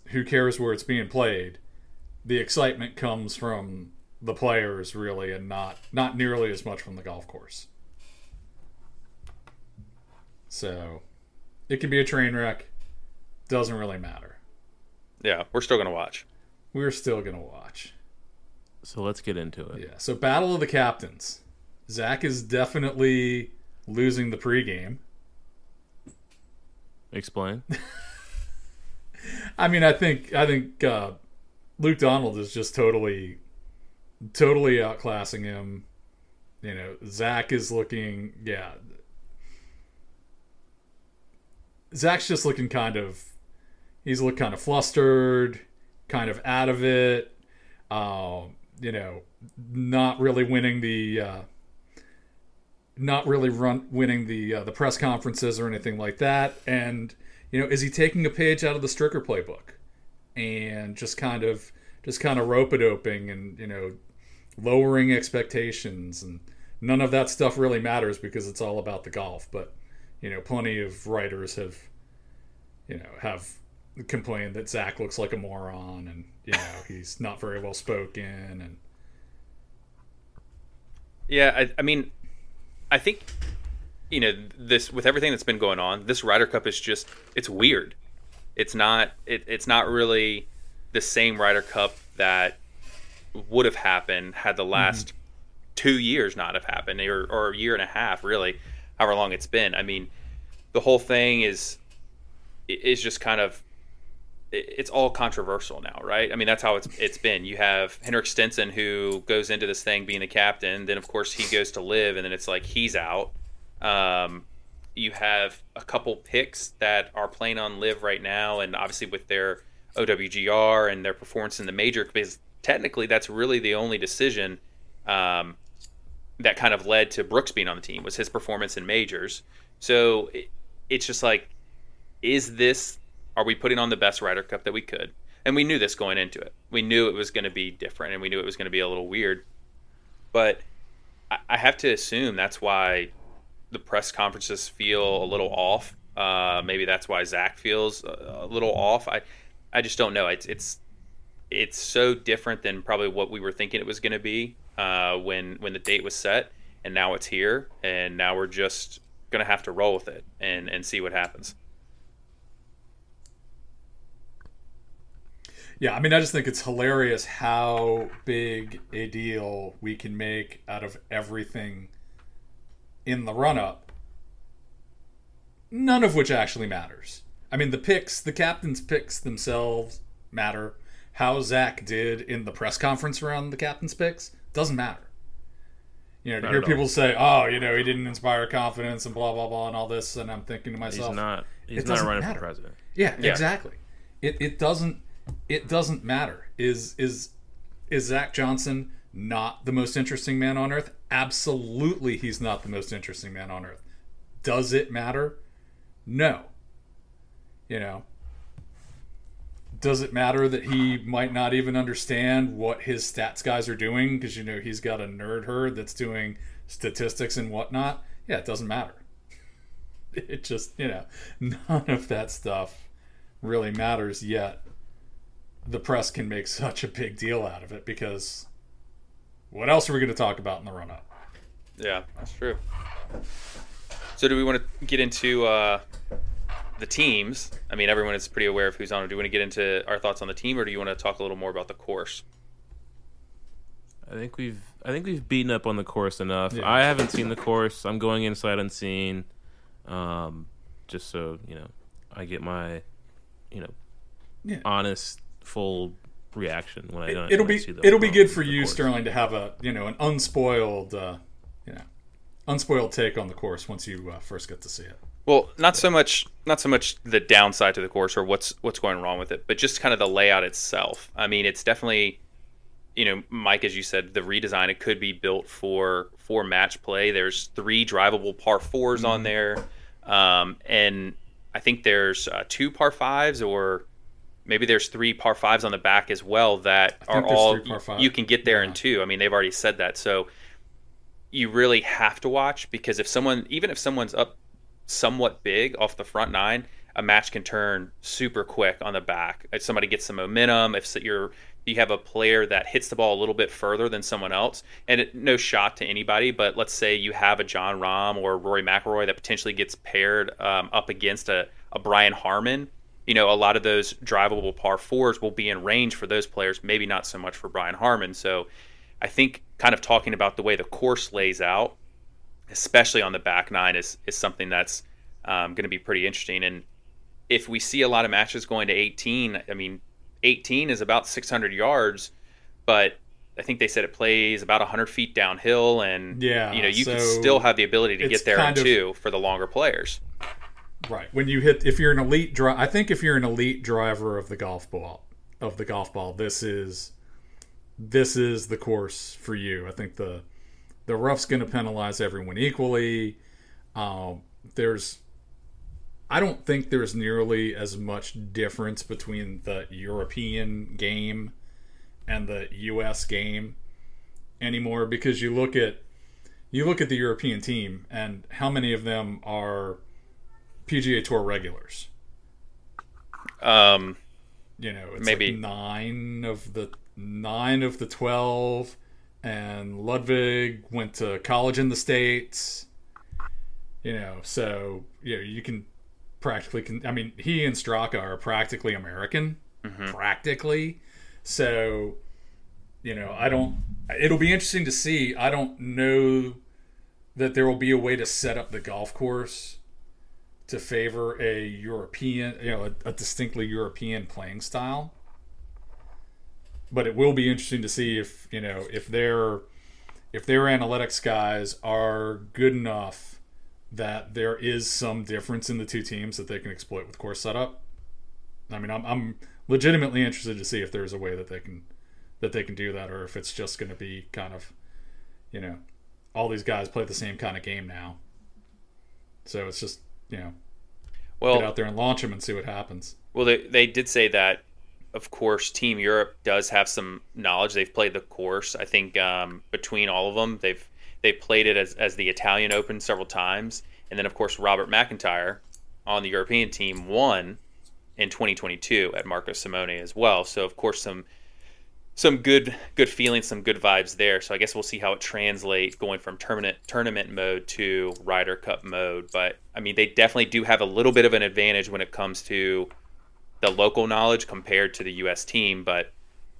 Who cares where it's being played? The excitement comes from the players, really, and not not nearly as much from the golf course. So, it can be a train wreck. Doesn't really matter. yeah, we're still going to watch. We're still gonna watch. So let's get into it. Yeah. So, battle of the captains. Zach is definitely losing the pregame. Explain. [LAUGHS] I mean, I think I think uh, Luke Donald is just totally, totally outclassing him. You know, Zach is looking, yeah. Zach's just looking kind of, he's looked kind of flustered, kind of out of it. Um, you know, not really winning the, uh, not really run winning the uh, the press conferences or anything like that. And you know, is he taking a page out of the Stricker playbook and just kind of just kind of rope it opening and you know lowering expectations and none of that stuff really matters because it's all about the golf. But you know, plenty of writers have you know have complained that Zach looks like a moron and you know [LAUGHS] he's not very well spoken and yeah, I, I mean, I think you know this with everything that's been going on. This Ryder Cup is just it's weird. It's not it, it's not really the same Ryder Cup that would have happened had the last mm-hmm. two years not have happened or, or a year and a half really however long it's been i mean the whole thing is is just kind of it's all controversial now, right? I mean, that's how it's it's been. You have Henrik Stenson who goes into this thing being the captain, then of course he goes to LIV, and then it's like he's out. Um, you have a couple picks that are playing on LIV right now, and obviously with their OWGR and their performance in the major, because technically that's really the only decision um, that kind of led to Brooks being on the team was his performance in majors. So it, it's just like, is this are we putting on the best Ryder Cup that we could? And we knew this going into it. We knew it was going to be different, and we knew it was going to be a little weird. But I have to assume that's why the press conferences feel a little off. Uh, maybe that's why Zach feels a, little off. I, I just don't know. It's it's it's so different than probably what we were thinking it was going to be uh, when when the date was set, and now it's here, and now we're just going to have to roll with it and and see what happens. Yeah, I mean, I just think it's hilarious how big a deal we can make out of everything in the run up, none of which actually matters. I mean, the picks, the captain's picks themselves matter. How Zach did in the press conference around the captain's picks doesn't matter. You know, to hear people say, "Oh, you know, he didn't inspire confidence and blah blah blah and all this," and I'm thinking to myself, "He's not. He's not running matter. for president." Yeah, yeah, exactly. It it doesn't it doesn't matter. Is is is Zach Johnson not the most interesting man on earth? Absolutely, he's not the most interesting man on earth. Does it matter? No. You know, does it matter that he might not even understand what his stats guys are doing because you know he's got a nerd herd that's doing statistics and whatnot? Yeah, it doesn't matter. [LAUGHS] It just you know none of that stuff really matters yet the press can make such a big deal out of it because what else are we going to talk about in the run up? Yeah, that's true. So, do we want to get into uh, the teams? I mean, everyone is pretty aware of who's on. Do you want to get into our thoughts on the team, or do you want to talk a little more about the course? I think we've I think we've beaten up on the course enough. Yeah. I haven't seen the course. I'm going inside unseen, um, just so you know, I get my, you know, yeah. honest full reaction when I don't. It'll be it'll be good for you, course. Sterling, to have a you know an unspoiled uh, you know unspoiled take on the course once you uh, first get to see it. Well, not so much not so much the downside to the course or what's what's going wrong with it, but just kind of the layout itself. I mean, it's definitely you know, Mike, as you said, the redesign it could be built for for match play. There's three drivable par 4s mm-hmm. on there, um, and I think there's uh, two par fives or maybe there's three par fives on the back as well that are all you can get there yeah. in two. I mean, they've already said that. So you really have to watch because if someone, even if someone's up somewhat big off the front nine, a match can turn super quick on the back. If somebody gets some momentum, if you're you have a player that hits the ball a little bit further than someone else, and it, no shot to anybody, but let's say you have a Jon Rahm or Rory McIlroy that potentially gets paired um, up against a, a Brian Harman. you know, a lot of those drivable par fours will be in range for those players, maybe not so much for Brian Harman. So I think kind of talking about the way the course lays out, especially on the back nine, is, is something that's um, going to be pretty interesting. And if we see a lot of matches going to 18, I mean, 18 is about 600 yards, but I think they said it plays about 100 feet downhill, and Yeah, you know you can still have the ability to get there in two for the longer players. Right. When you hit, if you're an elite driver, I think if you're an elite driver of the golf ball, of the golf ball, this is, this is the course for you. I think the, the rough's going to penalize everyone equally. Um, there's, I don't think there's nearly as much difference between the European game and the U.S. game anymore because you look at, you look at the European team and how many of them are PGA Tour regulars. Um, You know, it's Maybe. like nine of the nine of the twelve, and Ludwig went to college in the states. You know, so you know you can practically. Con- I mean, he and Straka are practically American, mm-hmm. practically. So, you know, I don't. It'll be interesting to see. I don't know that there will be a way to set up the golf course to favor a European, you know, a, a distinctly European playing style. But it will be interesting to see if you know if their if their analytics guys are good enough that there is some difference in the two teams that they can exploit with course setup. I mean, I'm, I'm legitimately interested to see if there's a way that they can that they can do that, or if it's just going to be kind of, you know, all these guys play the same kind of game now. So it's just you know well, get out there and launch them and see what happens. Well, they they did say that, of course, Team Europe does have some knowledge. They've played the course. I think um, between all of them, they've they played it as as the Italian Open several times, and then of course Robert McIntyre on the European team won in 2022 at Marco Simone as well. So of course some some good good feelings, some good vibes there. So I guess we'll see how it translates going from tournament tournament mode to Ryder Cup mode. But I mean, they definitely do have a little bit of an advantage when it comes to the local knowledge compared to the U.S. team. But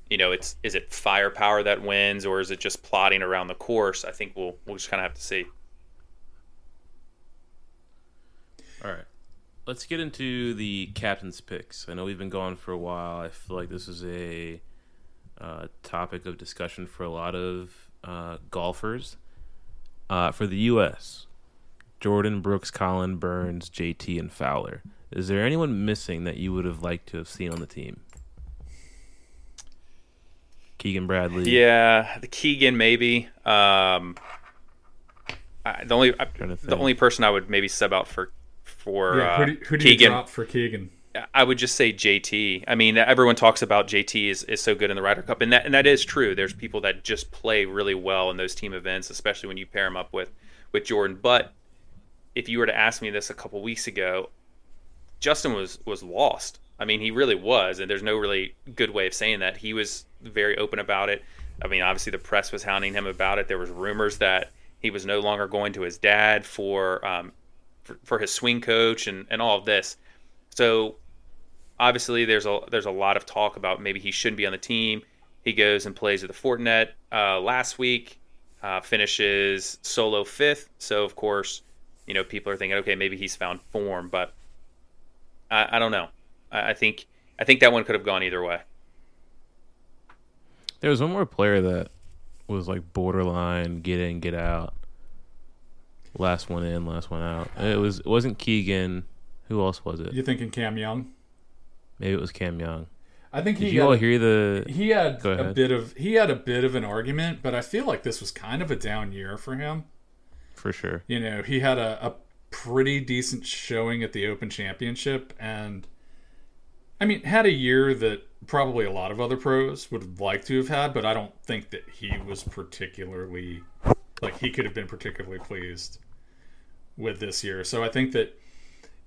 you know, it's is it firepower that wins, or is it just plotting around the course? I think we'll we'll just kind of have to see. All right. Let's get into the captain's picks. I know we've been gone for a while. I feel like this is a uh, topic of discussion for a lot of uh, golfers. Uh, for the U.S., Jordan, Brooks, Collin, Burns, JT, and Fowler. Is there anyone missing that you would have liked to have seen on the team? Keegan Bradley. Yeah, the Keegan maybe. Um, I, the only I, the only person I would maybe sub out for for Yeah, uh, who do, who do you Keegan. drop for Keegan? I would just say JT. I mean, everyone talks about JT is, is so good in the Ryder Cup, and that and that is true. There's people that just play really well in those team events, especially when you pair them up with with Jordan. But if you were to ask me this a couple weeks ago, Justin was was lost. I mean, he really was, and there's no really good way of saying that. He was very open about it. I mean, obviously the press was hounding him about it. There was rumors that he was no longer going to his dad for um, for, for his swing coach and, and all of this. So obviously there's a there's a lot of talk about maybe he shouldn't be on the team. He goes and plays at the Fortinet uh, last week, uh, finishes solo fifth. So of course, you know people are thinking, okay, maybe he's found form, but I, I don't know. I, I think I think that one could have gone either way. There was one more player that was like borderline get in, get out. Last one in, last one out. It was it wasn't Keegan. Who else was it? You thinking Cam Young? Maybe it was Cam Young. I think Did he you all hear the? he had Go a bit of he had a bit of an argument, but I feel like this was kind of a down year for him. For sure. You know, he had a, a pretty decent showing at the Open Championship, and I mean, had a year that probably a lot of other pros would liked to have had, but I don't think that he was particularly like he could have been particularly pleased with this year. So I think that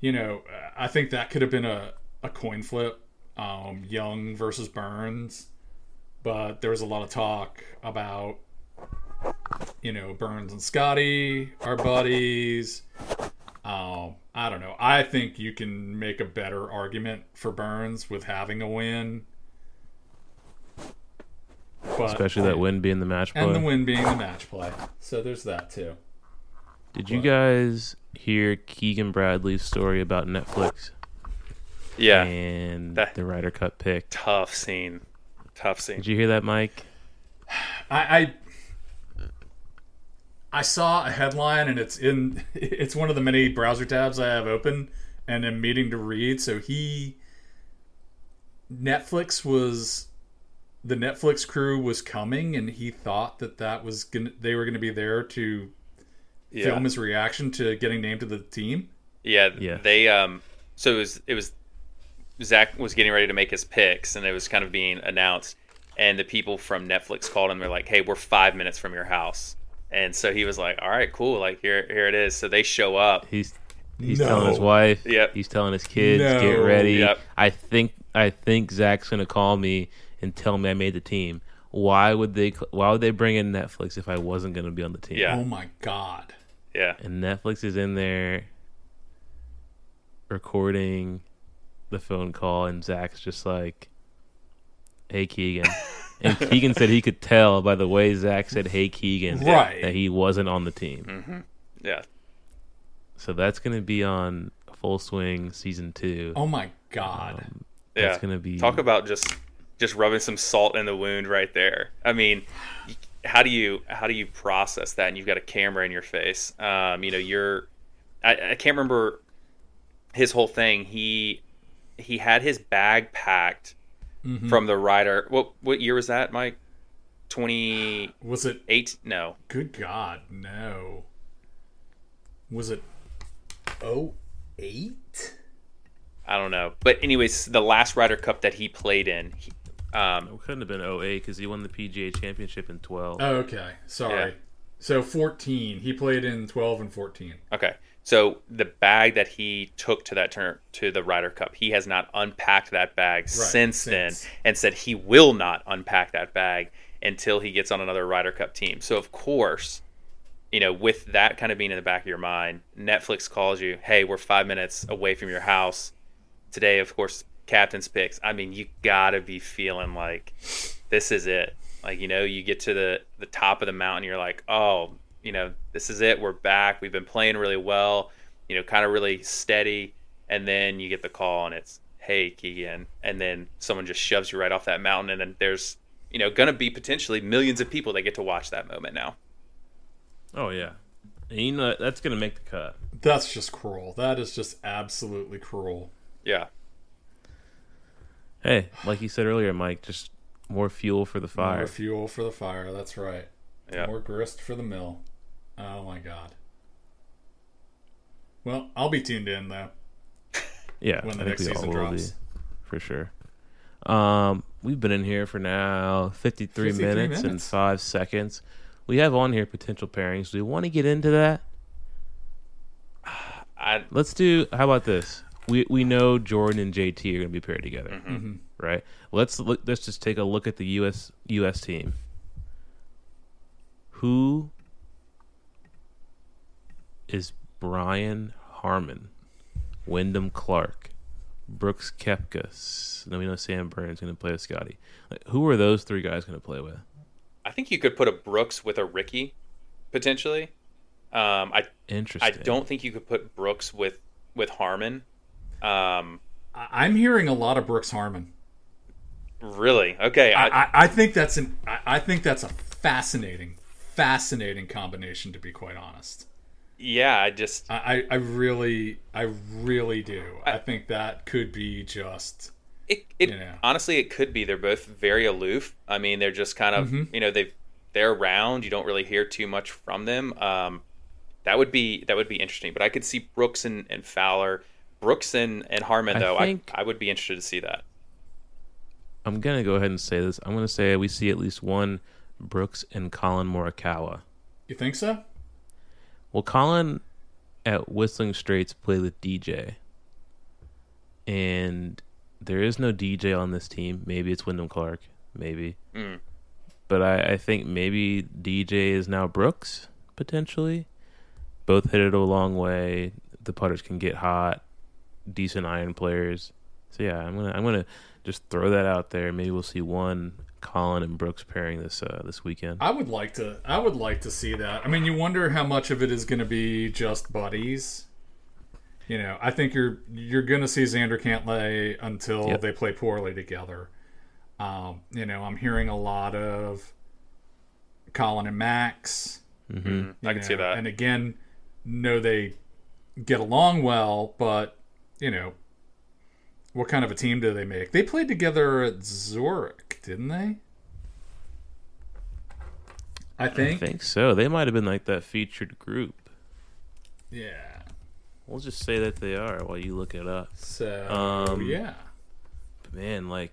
you know, I think that could have been a, a coin flip, um, Young versus Burns, but there was a lot of talk about you know, Burns and Scotty are buddies. Um, I don't know. I think you can make a better argument for Burns with having a win. But, Especially that win being the match play. and the win being the match play. So there's that too. Did you guys hear Keegan Bradley's story about Netflix? Yeah. and That- the Ryder Cup pick. Tough scene. Tough scene. Did you hear that, Mike? I, I I saw a headline and it's in [LAUGHS] it's one of the many browser tabs I have open and am meeting to read. So he Netflix was the Netflix crew was coming and he thought that that was gonna they were gonna be there to Yeah. film his reaction to getting named to the team. Yeah, Yeah. They um. So it was it was Zach was getting ready to make his picks, and it was kind of being announced, and the people from Netflix called him. They're like, "Hey, we're five minutes from your house," and so he was like, "All right, cool. Like here here it is." So they show up. He's he's No. telling his wife. Yep. He's telling his kids, No. get ready. Yep. I think I think Zach's gonna call me and tell me I made the team. Why would they? Why would they bring in Netflix if I wasn't gonna be on the team? Yeah. Oh my god. Yeah, And Netflix is in there recording the phone call, and Zach's just like, "Hey Keegan," [LAUGHS] and Keegan said he could tell by the way Zach said, "Hey Keegan," Right. that he wasn't on the team. yeah. So that's gonna be on Full Swing season two. Oh my god. Yeah. That's gonna be Talk about just just rubbing some salt in the wound right there. I mean, how do you how do you process that? And you've got a camera in your face. Um, you know, you're I, I can't remember his whole thing. He he had his bag packed Mm-hmm. from the Ryder. What what year was that, Mike? Twenty Was it eight? No, good god, no. Was it 08? I don't know. But anyways, the last Ryder Cup that he played in, he, um, It couldn't have been 08 because he won the PGA Championship in 12. Oh, okay. Sorry. Yeah. So 14. He played in 12 and 14. Okay. So the bag that he took to that turn to the Ryder Cup, he has not unpacked that bag since, since. then, and said he will not unpack that bag until he gets on another Ryder Cup team. So of course, you know, with that kind of being in the back of your mind, Netflix calls you, "Hey, we're five minutes away from your house today." Of course, captain's picks. I mean, you gotta be feeling like this is it. Like you know, you get to the the top of the mountain, you're like, "Oh, you know, this is it. We're back. We've been playing really well. You know, kind of really steady." And then you get the call, and it's, "Hey, Keegan," and then someone just shoves you right off that mountain, and then there's you know going to be potentially millions of people that get to watch that moment now. Oh, yeah. And you know, that's going to make the cut. That's just cruel. That is just absolutely cruel. Yeah. Hey, like you said earlier, Mike, just more fuel for the fire. More fuel for the fire. That's right. Yeah. More grist for the mill. Oh my god. Well, I'll be tuned in though. [LAUGHS] yeah, when the I think next we all season will drops. be, for sure. Um, we've been in here for now 53, 53 minutes, and five seconds. We have on here potential pairings. Do we want to get into that? [SIGHS] I Let's do. How about this? We we know Jordan and JT are going to be paired together, Mm-hmm. right? Let's look. Let's just take a look at the U.S. U.S. team. Who is Brian Harman, Wyndham Clark, Brooks Koepka? S- Then we know Sam Burns is going to play with Scotty. Like, who are those three guys going to play with? I think you could put a Brooks with a Rickie potentially. Um, I I don't think you could put Brooks with with Harman. Um, I- I'm hearing a lot of Brooks Harman. really? Okay. I, I, I, I think that's an I, I think that's a fascinating, fascinating combination to be quite honest. Yeah. I just I, I, I really I really do. I think that could be just it, it Yeah. honestly it could be they're both very aloof. I mean, they're just kind of Mm-hmm. you know they they're around. You don't really hear too much from them. Um, that would be that would be interesting. But I could see Brooks and, and Fowler, Brooks and, and Harman I though. think- I I would be interested to see that. I'm going to go ahead and say this. I'm going to say we see at least one Brooks and Collin Morikawa. You think so? Well, Collin at Whistling Straits played with DJ, and there is no DJ on this team. Maybe it's Wyndham Clark, maybe, Mm. but I, I think maybe DJ is now Brooks potentially. Both hit it a long way. The putters can get hot, decent iron players. So yeah, I'm gonna I'm gonna just throw that out there. Maybe we'll see one Collin and Brooks pairing this uh, this weekend. I would like to. I would like to see that. I mean, you wonder how much of it is going to be just buddies. You know, I think you're you're going to see Xander Cantlay until Yep. they play poorly together. Um, you know, I'm hearing a lot of Collin and Max. hmm I you can see that. And again, know they get along well, but you know, what kind of a team do they make? They played together at Zurich, didn't they? I I think. think so. They might have been like that featured group. Yeah. We'll just say that they are while you look it up. So Um, yeah. Man, like,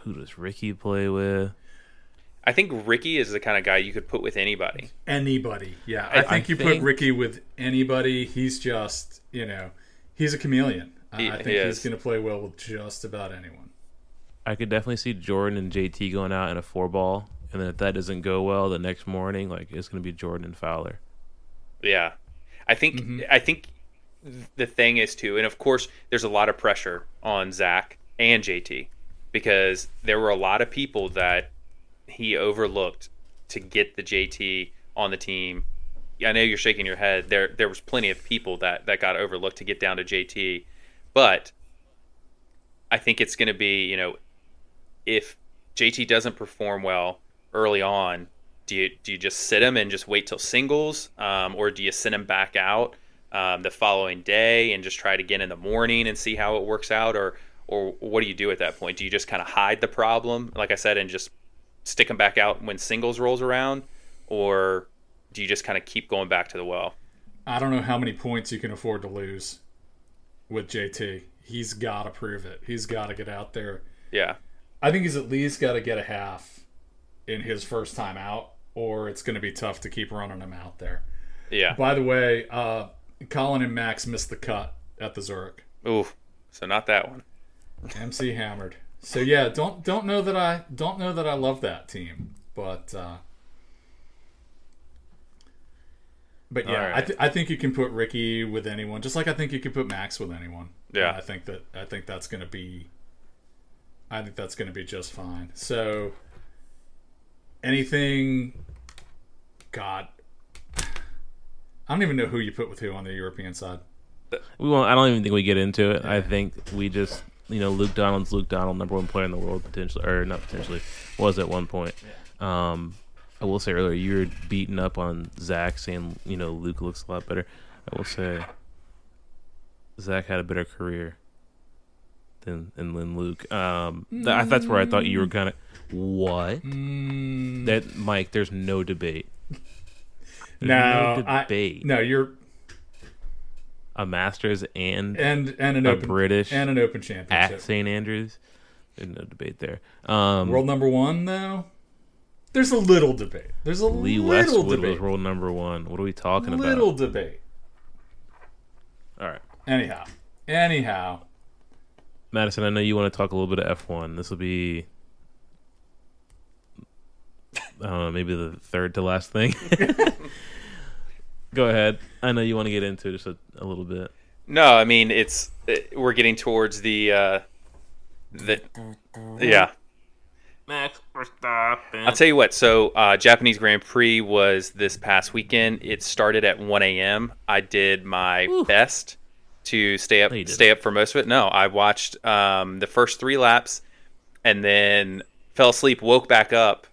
who does Rickie play with? I think Rickie is the kind of guy you could put with anybody. Anybody. Yeah. I, I- think I you think- put Ricky with anybody. He's just, you know, he's a chameleon. I think he he's going to play well with just about anyone. I could definitely see Jordan and JT going out in a four ball, and then if that doesn't go well, the next morning, like it's gonna be Jordan and Fowler. Yeah, I think mm-hmm. I think the thing is too, and of course, there's a lot of pressure on Zach and JT because there were a lot of people that he overlooked to get the JT on the team. I know you're shaking your head. There there was plenty of people that that got overlooked to get down to JT, but I think it's going to be you know if JT doesn't perform well early on, do you do you just sit him and just wait till singles, um, or do you send him back out um, the following day and just try it again in the morning and see how it works out, or or what do you do at that point? Do you just kind of hide the problem, like I said, and just stick him back out when singles rolls around, or do you just kind of keep going back to the well? I don't know how many points you can afford to lose with JT. He's got to prove it. He's got to get out there. Yeah, I think he's at least got to get a half in his first time out, or it's going to be tough to keep running him out there. yeah. By the way, uh, Collin and Max missed the cut at the Zurich. Ooh, so not that one. MC hammered. So yeah, don't don't know that I don't know that I love that team, but uh, but yeah, All I, th- I think you can put Rickie with anyone, just like I think you can put Max with anyone. Yeah. And I think that I think that's going to be, I think that's going to be just fine. So anything, God, I don't even know who you put with who on the European side. We won't. I don't even think we get into it. I think we just, you know, Luke Donald's Luke Donald, number one player in the world, potentially, or not potentially, was at one point. Um, I will say earlier, you were beating up on Zach, saying, you know, Luke looks a lot better. I will say, Zach had a better career than than, than Luke. Um, th- that's where I thought you were of what Mm, that Mike. There's no debate. There's no, no I, debate. no, you're A Masters and and and an a open British and an open at. St. Andrews. There's no debate there. Um, World number one, though. There's a little debate. There's a Lee little Westwood debate. was world number one. What are we talking little about? Little debate. All right, Anyhow, anyhow, Madison. I know you want to talk a little bit of F1. This will be, I don't know, maybe the third to last thing. [LAUGHS] Go ahead. I know you want to get into it just a, a little bit. No, I mean it's it, we're getting towards the uh, the yeah. Max Verstappen. I'll tell you what. So, uh, Japanese Grand Prix was this past weekend. It started at 1 a.m. I did my best to stay up, No, stay up for most of it. No, I watched um, the first three laps, and then fell asleep. Woke back up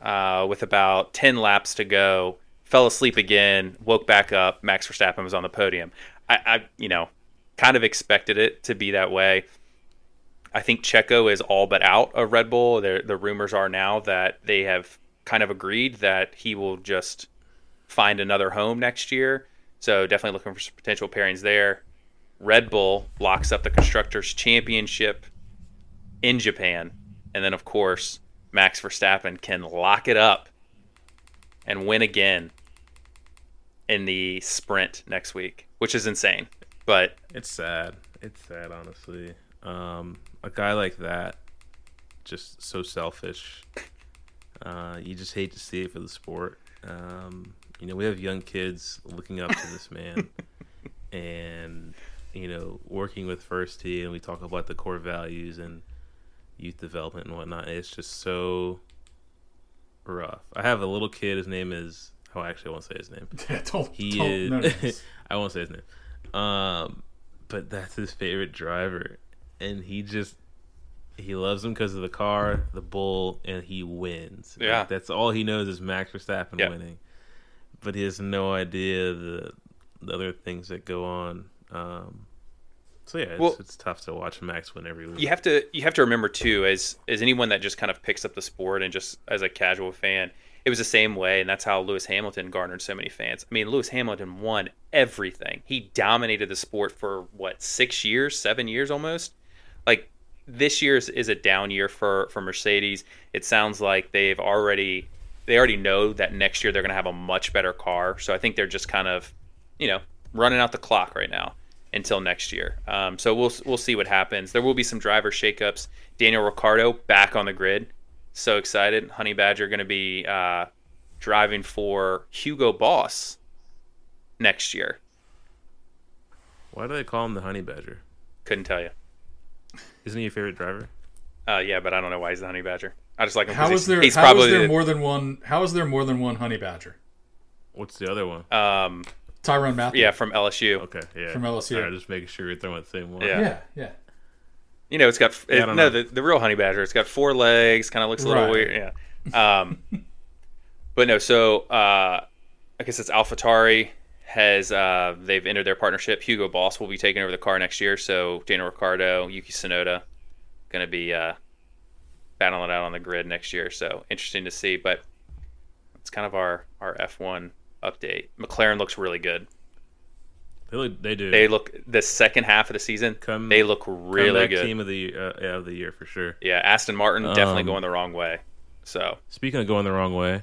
uh, with about 10 laps to go. Fell asleep again. Woke back up. Max Verstappen was on the podium. I, I you know, kind of expected it to be that way. I think Checo is all but out of Red Bull. The rumors are now that they have kind of agreed that he will just find another home next year. So definitely looking for some potential pairings there. Red Bull locks up the constructors' championship in Japan, and then of course Max Verstappen can lock it up and win again in the sprint next week, which is insane. But It's sad. It's sad, honestly. Um, a guy like that, just so selfish. Uh, you just hate to see it for the sport. Um, you know, we have young kids looking up to this man, [LAUGHS] and you know, working with First Tee, and we talk about the core values and youth development and whatnot. It's just so rough. I have a little kid. His name is. Oh, actually, I won't say his name [LAUGHS] yeah, don't, he don't, is no names. [LAUGHS] I won't say his name. Um but that's his favorite driver, and he just he loves him because of the car, the bull, and he wins. Like, Yeah. that's all he knows is Max Verstappen Yeah. winning, but he has no idea the the other things that go on. Um, so yeah, it's, Well- it's tough to watch Max win every week. you have to you have to remember too as as anyone that just kind of picks up the sport and just as a casual fan it was the same way and that's how lewis hamilton garnered so many fans i mean lewis hamilton won everything he dominated the sport for what six years seven years almost like this year is, is a down year for for mercedes it sounds like they've already they already know that next year they're going to have a much better car so i think they're just kind of you know running out the clock right now until next year. Um, so we'll we'll see what happens. There will be some driver shakeups. Daniel Ricciardo back on the grid. So excited. Honey Badger going to be uh, driving for Hugo Boss next year. Why do they call him the Honey Badger? Couldn't tell you. Isn't he your favorite driver? Uh, yeah, but I don't know why he's the Honey Badger. I just like him. How he's, is there? He's how probably is there the- more than one? How is there more than one honey badger? What's the other one? um, Tyrann Mathieu. yeah from LSU. Okay, yeah, From LSU. All right, just making sure you're throwing the same one. Yeah. yeah, yeah. You know, it's got I it, don't no know. the, the real honey badger. It's got four legs, kind of looks a little Right. weird. Yeah. Um, [LAUGHS] but no, so uh, I guess it's AlphaTauri has uh, they've entered their partnership. Hugo Boss will be taking over the car next year. So Daniel Ricciardo, Yuki Tsunoda, going to be uh, battling it out on the grid next year. So interesting to see. But it's kind of our our F1 update. McLaren looks really good. They, look, they do. They look the second half of the season. Come- they look really good. Team of the uh, yeah, of the year for sure. Yeah, Aston Martin definitely Um, going the wrong way. So Speaking of going the wrong way,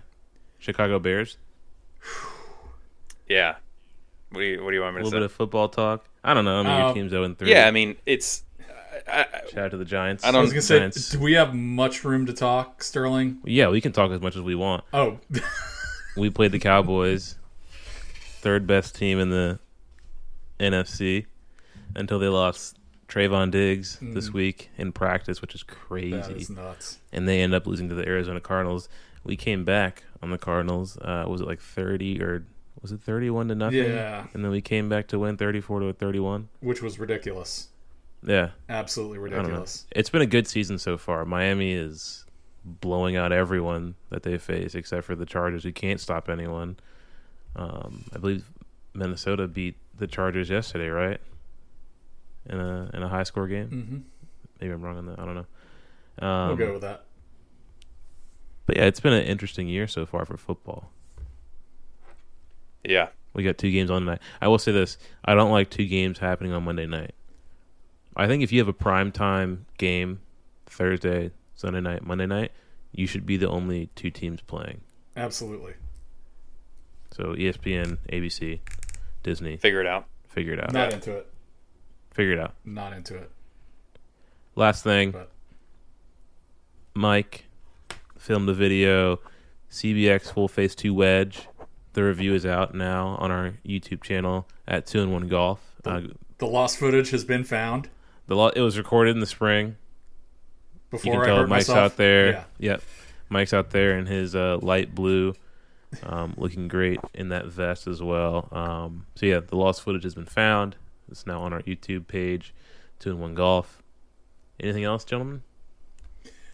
Chicago Bears. yeah, what do you what do you want A me to little bit of football talk. I don't know. I mean, your Um, team's zero and three. yeah, I mean it's. I, I, Shout out to the Giants. I I don't- was gonna say, do we have much room to talk, Sterling? Yeah, we can talk as much as we want. Oh, [LAUGHS] We played the Cowboys, third best team in the NFC, until they lost Trevon Diggs this week in practice, which is crazy. is nuts. and they end up losing to the Arizona Cardinals. We came back on the Cardinals. Uh, was it like thirty or was it thirty-one to nothing? Yeah. And then we came back to win thirty-four to a thirty-one. Which was ridiculous. Yeah, Absolutely I don't know. ridiculous. It's been a good season so far. Miami is blowing out everyone that they face, except for the Chargers, who can't stop anyone. Um, I believe Minnesota beat the Chargers yesterday, right? In a in a high score game. hmm Maybe I'm wrong on that. I don't know. Um, We'll go with that. But yeah, it's been an interesting year so far for football. Yeah, We got two games on tonight. I will say this: I don't like two games happening on Monday night. I think if you have a prime time game, Thursday, Sunday night, Monday night, you should be the only two teams playing. Absolutely. So ESPN, ABC, Disney, figure it out. figure it out. Not into it. Figure it out. Not into it. Last thing, But Mike filmed a video, CBX Full Face Two Wedge. The review is out now on our YouTube channel at Two and One Golf. Uh, the lost footage has been found the lo- it was recorded in the spring. You before can I tell Mike's myself. out there. Yeah. Yep, Mike's out there in his uh, light blue, um, looking great in that vest as well. Um, so yeah, the lost footage has been found. It's now on our YouTube page, Two and One Golf. Anything else, gentlemen?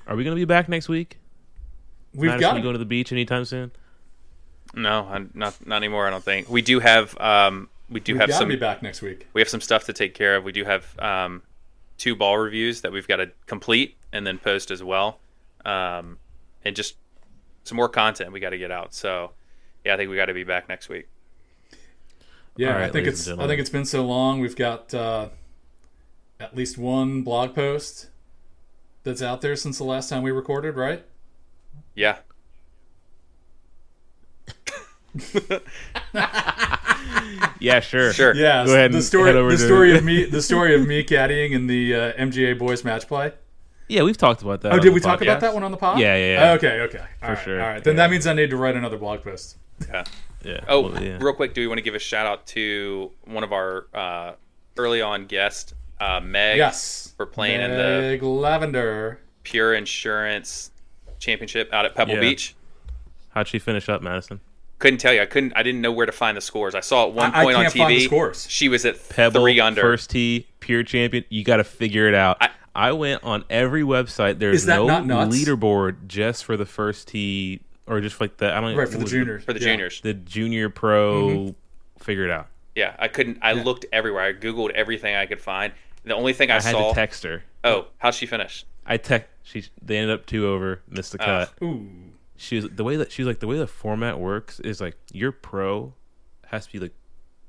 Are we going to be back next week? We've Madison, got you going to the beach anytime soon? No, I'm not not anymore. I don't think we do have um we do we've have got to some be back next week. we have some stuff to take care of. We do have um two ball reviews that we've got to complete and then post as well, um and just some more content we got to get out. So yeah, I think we got to be back next week. Yeah, All right, I think it's I think it's been so long. We've got uh, at least one blog post that's out there since the last time we recorded, right? Yeah, [LAUGHS] Yeah, sure. sure. Yeah, Go ahead the and story head over the to- story of me the story of me caddying in the uh, MGA boys match play. Yeah, we've talked about that. Oh, did we talk podcast. about that one on the pod? Yeah, yeah, yeah. Oh, okay, okay. All right, sure. All right, then Yeah. that means I need to write another blog post. yeah. Yeah. Oh, well, yeah. real quick, do we want to give a shout out to one of our uh, early on guests, uh, Meg, Yes, for playing in the Meg Lavender. Pure Insurance Championship out at Pebble Yeah. Beach? How'd she finish up, Madison? Couldn't tell you. I couldn't. I didn't know where to find the scores. I saw at one I- I point on can't TV. find the scores. She was at Pebble, three under. first tee, pure champion. You got to figure it out. I, I- went on every website. There's Is that no not nuts? leaderboard just for the first tee or just like the I don't Right for the what was juniors. for the Yeah. juniors. The junior pro. Mm-hmm. Figure it out. Yeah, I couldn't. I looked everywhere. I googled everything I could find. The only thing I, I had saw. to text her. oh, how'd she finish? I text. She they ended up two over, missed the cut. Ooh. She was the way that she's like the way the format works is like your pro has to be like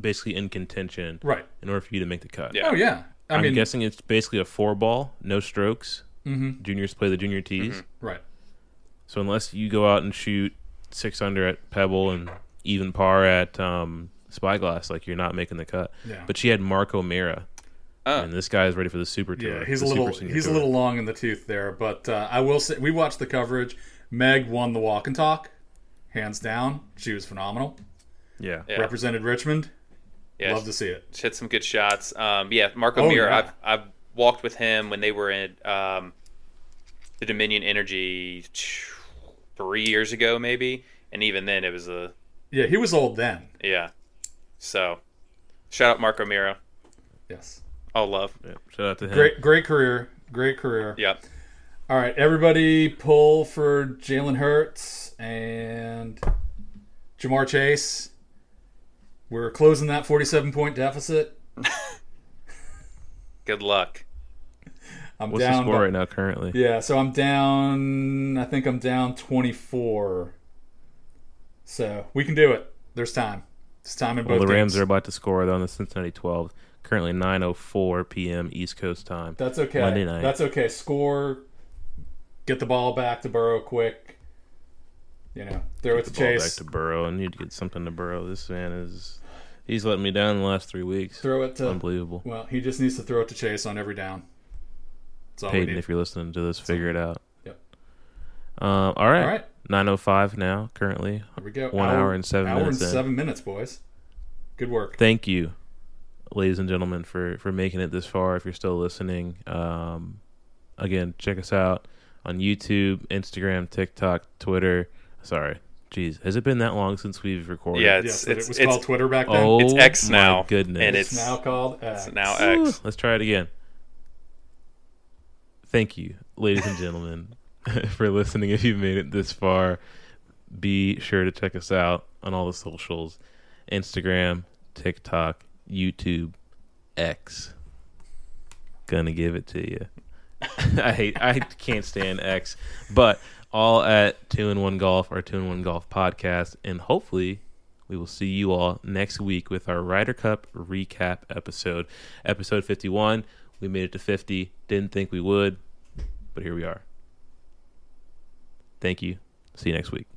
basically in contention Right. in order for you to make the cut. Yeah. Oh yeah. I I'm mean, guessing it's basically a four ball, no strokes. Mm-hmm. Juniors play the junior tees. right. So unless you go out and shoot six under at Pebble and even par at um, Spyglass, like you're not making the cut. Yeah. But she had Mark O'Meara, Oh. and this guy is ready for the Super Tour. Yeah, he's a little he's a little long in the tooth there, but uh, I will say we watched the coverage. Meg won the walk and talk, hands down. She was phenomenal. yeah. Yeah. Represented Richmond. Yeah, Love to see it. she hit some good shots. Um, yeah, Marco Oh, Mir. yeah. I've I've walked with him when they were in um, the Dominion Energy three years ago, maybe, and even then it was a Yeah, he was old then. yeah. So, shout out Mark O'Meara. Yes. All love. Yeah, Shout out to him. Great great career. Great career. Yeah. All right, everybody pull for Jalen Hurts and Ja'Marr Chase. We're closing that 47 point deficit. [LAUGHS] Good luck. I'm What's the down. score by- right now currently? Yeah, so I'm down. I think I'm down 24. So we can do it. There's time. It's time in Well, both the Rams games. are about to score though on the Cincinnati 12. Currently 9:04 p.m. East Coast time. That's okay. Monday night. That's okay. Score. Get the ball back to Burrow quick. You know, throw it the to back Chase. to Burrow. I need to get something to Burrow. This man is he's letting me down the last three weeks. Throw it to. Unbelievable. Well, he just needs to throw it to Chase on every down. That's all Peyton, if you're listening to this, figure it out. Yep. Um, all right. All right. 9:05 now. Currently, Here we go. One hour and seven hour minutes and in. seven minutes, boys. Good work. thank you, ladies and gentlemen, for for making it this far. If you're still listening, um, again, check us out on YouTube, Instagram, TikTok, Twitter. Sorry, jeez, has it been that long since we've recorded? Yeah, it's that it's it was it's, called Twitter back then. Oh, It's X my now, Goodness, and it's, it's- now called X. it's now X. Let's try it again. Thank you, ladies and gentlemen, [LAUGHS] for listening. If you've made it this far, be sure to check us out on all the socials Instagram, TikTok, YouTube, X. Gonna give it to you. [LAUGHS] I hate, I can't stand X, but all at Two and One Golf, our Two and One Golf podcast, and hopefully we will see you all next week with our Ryder Cup recap episode, episode 51. We made it to 50. Didn't think we would, but here we are. Thank you. See you next week.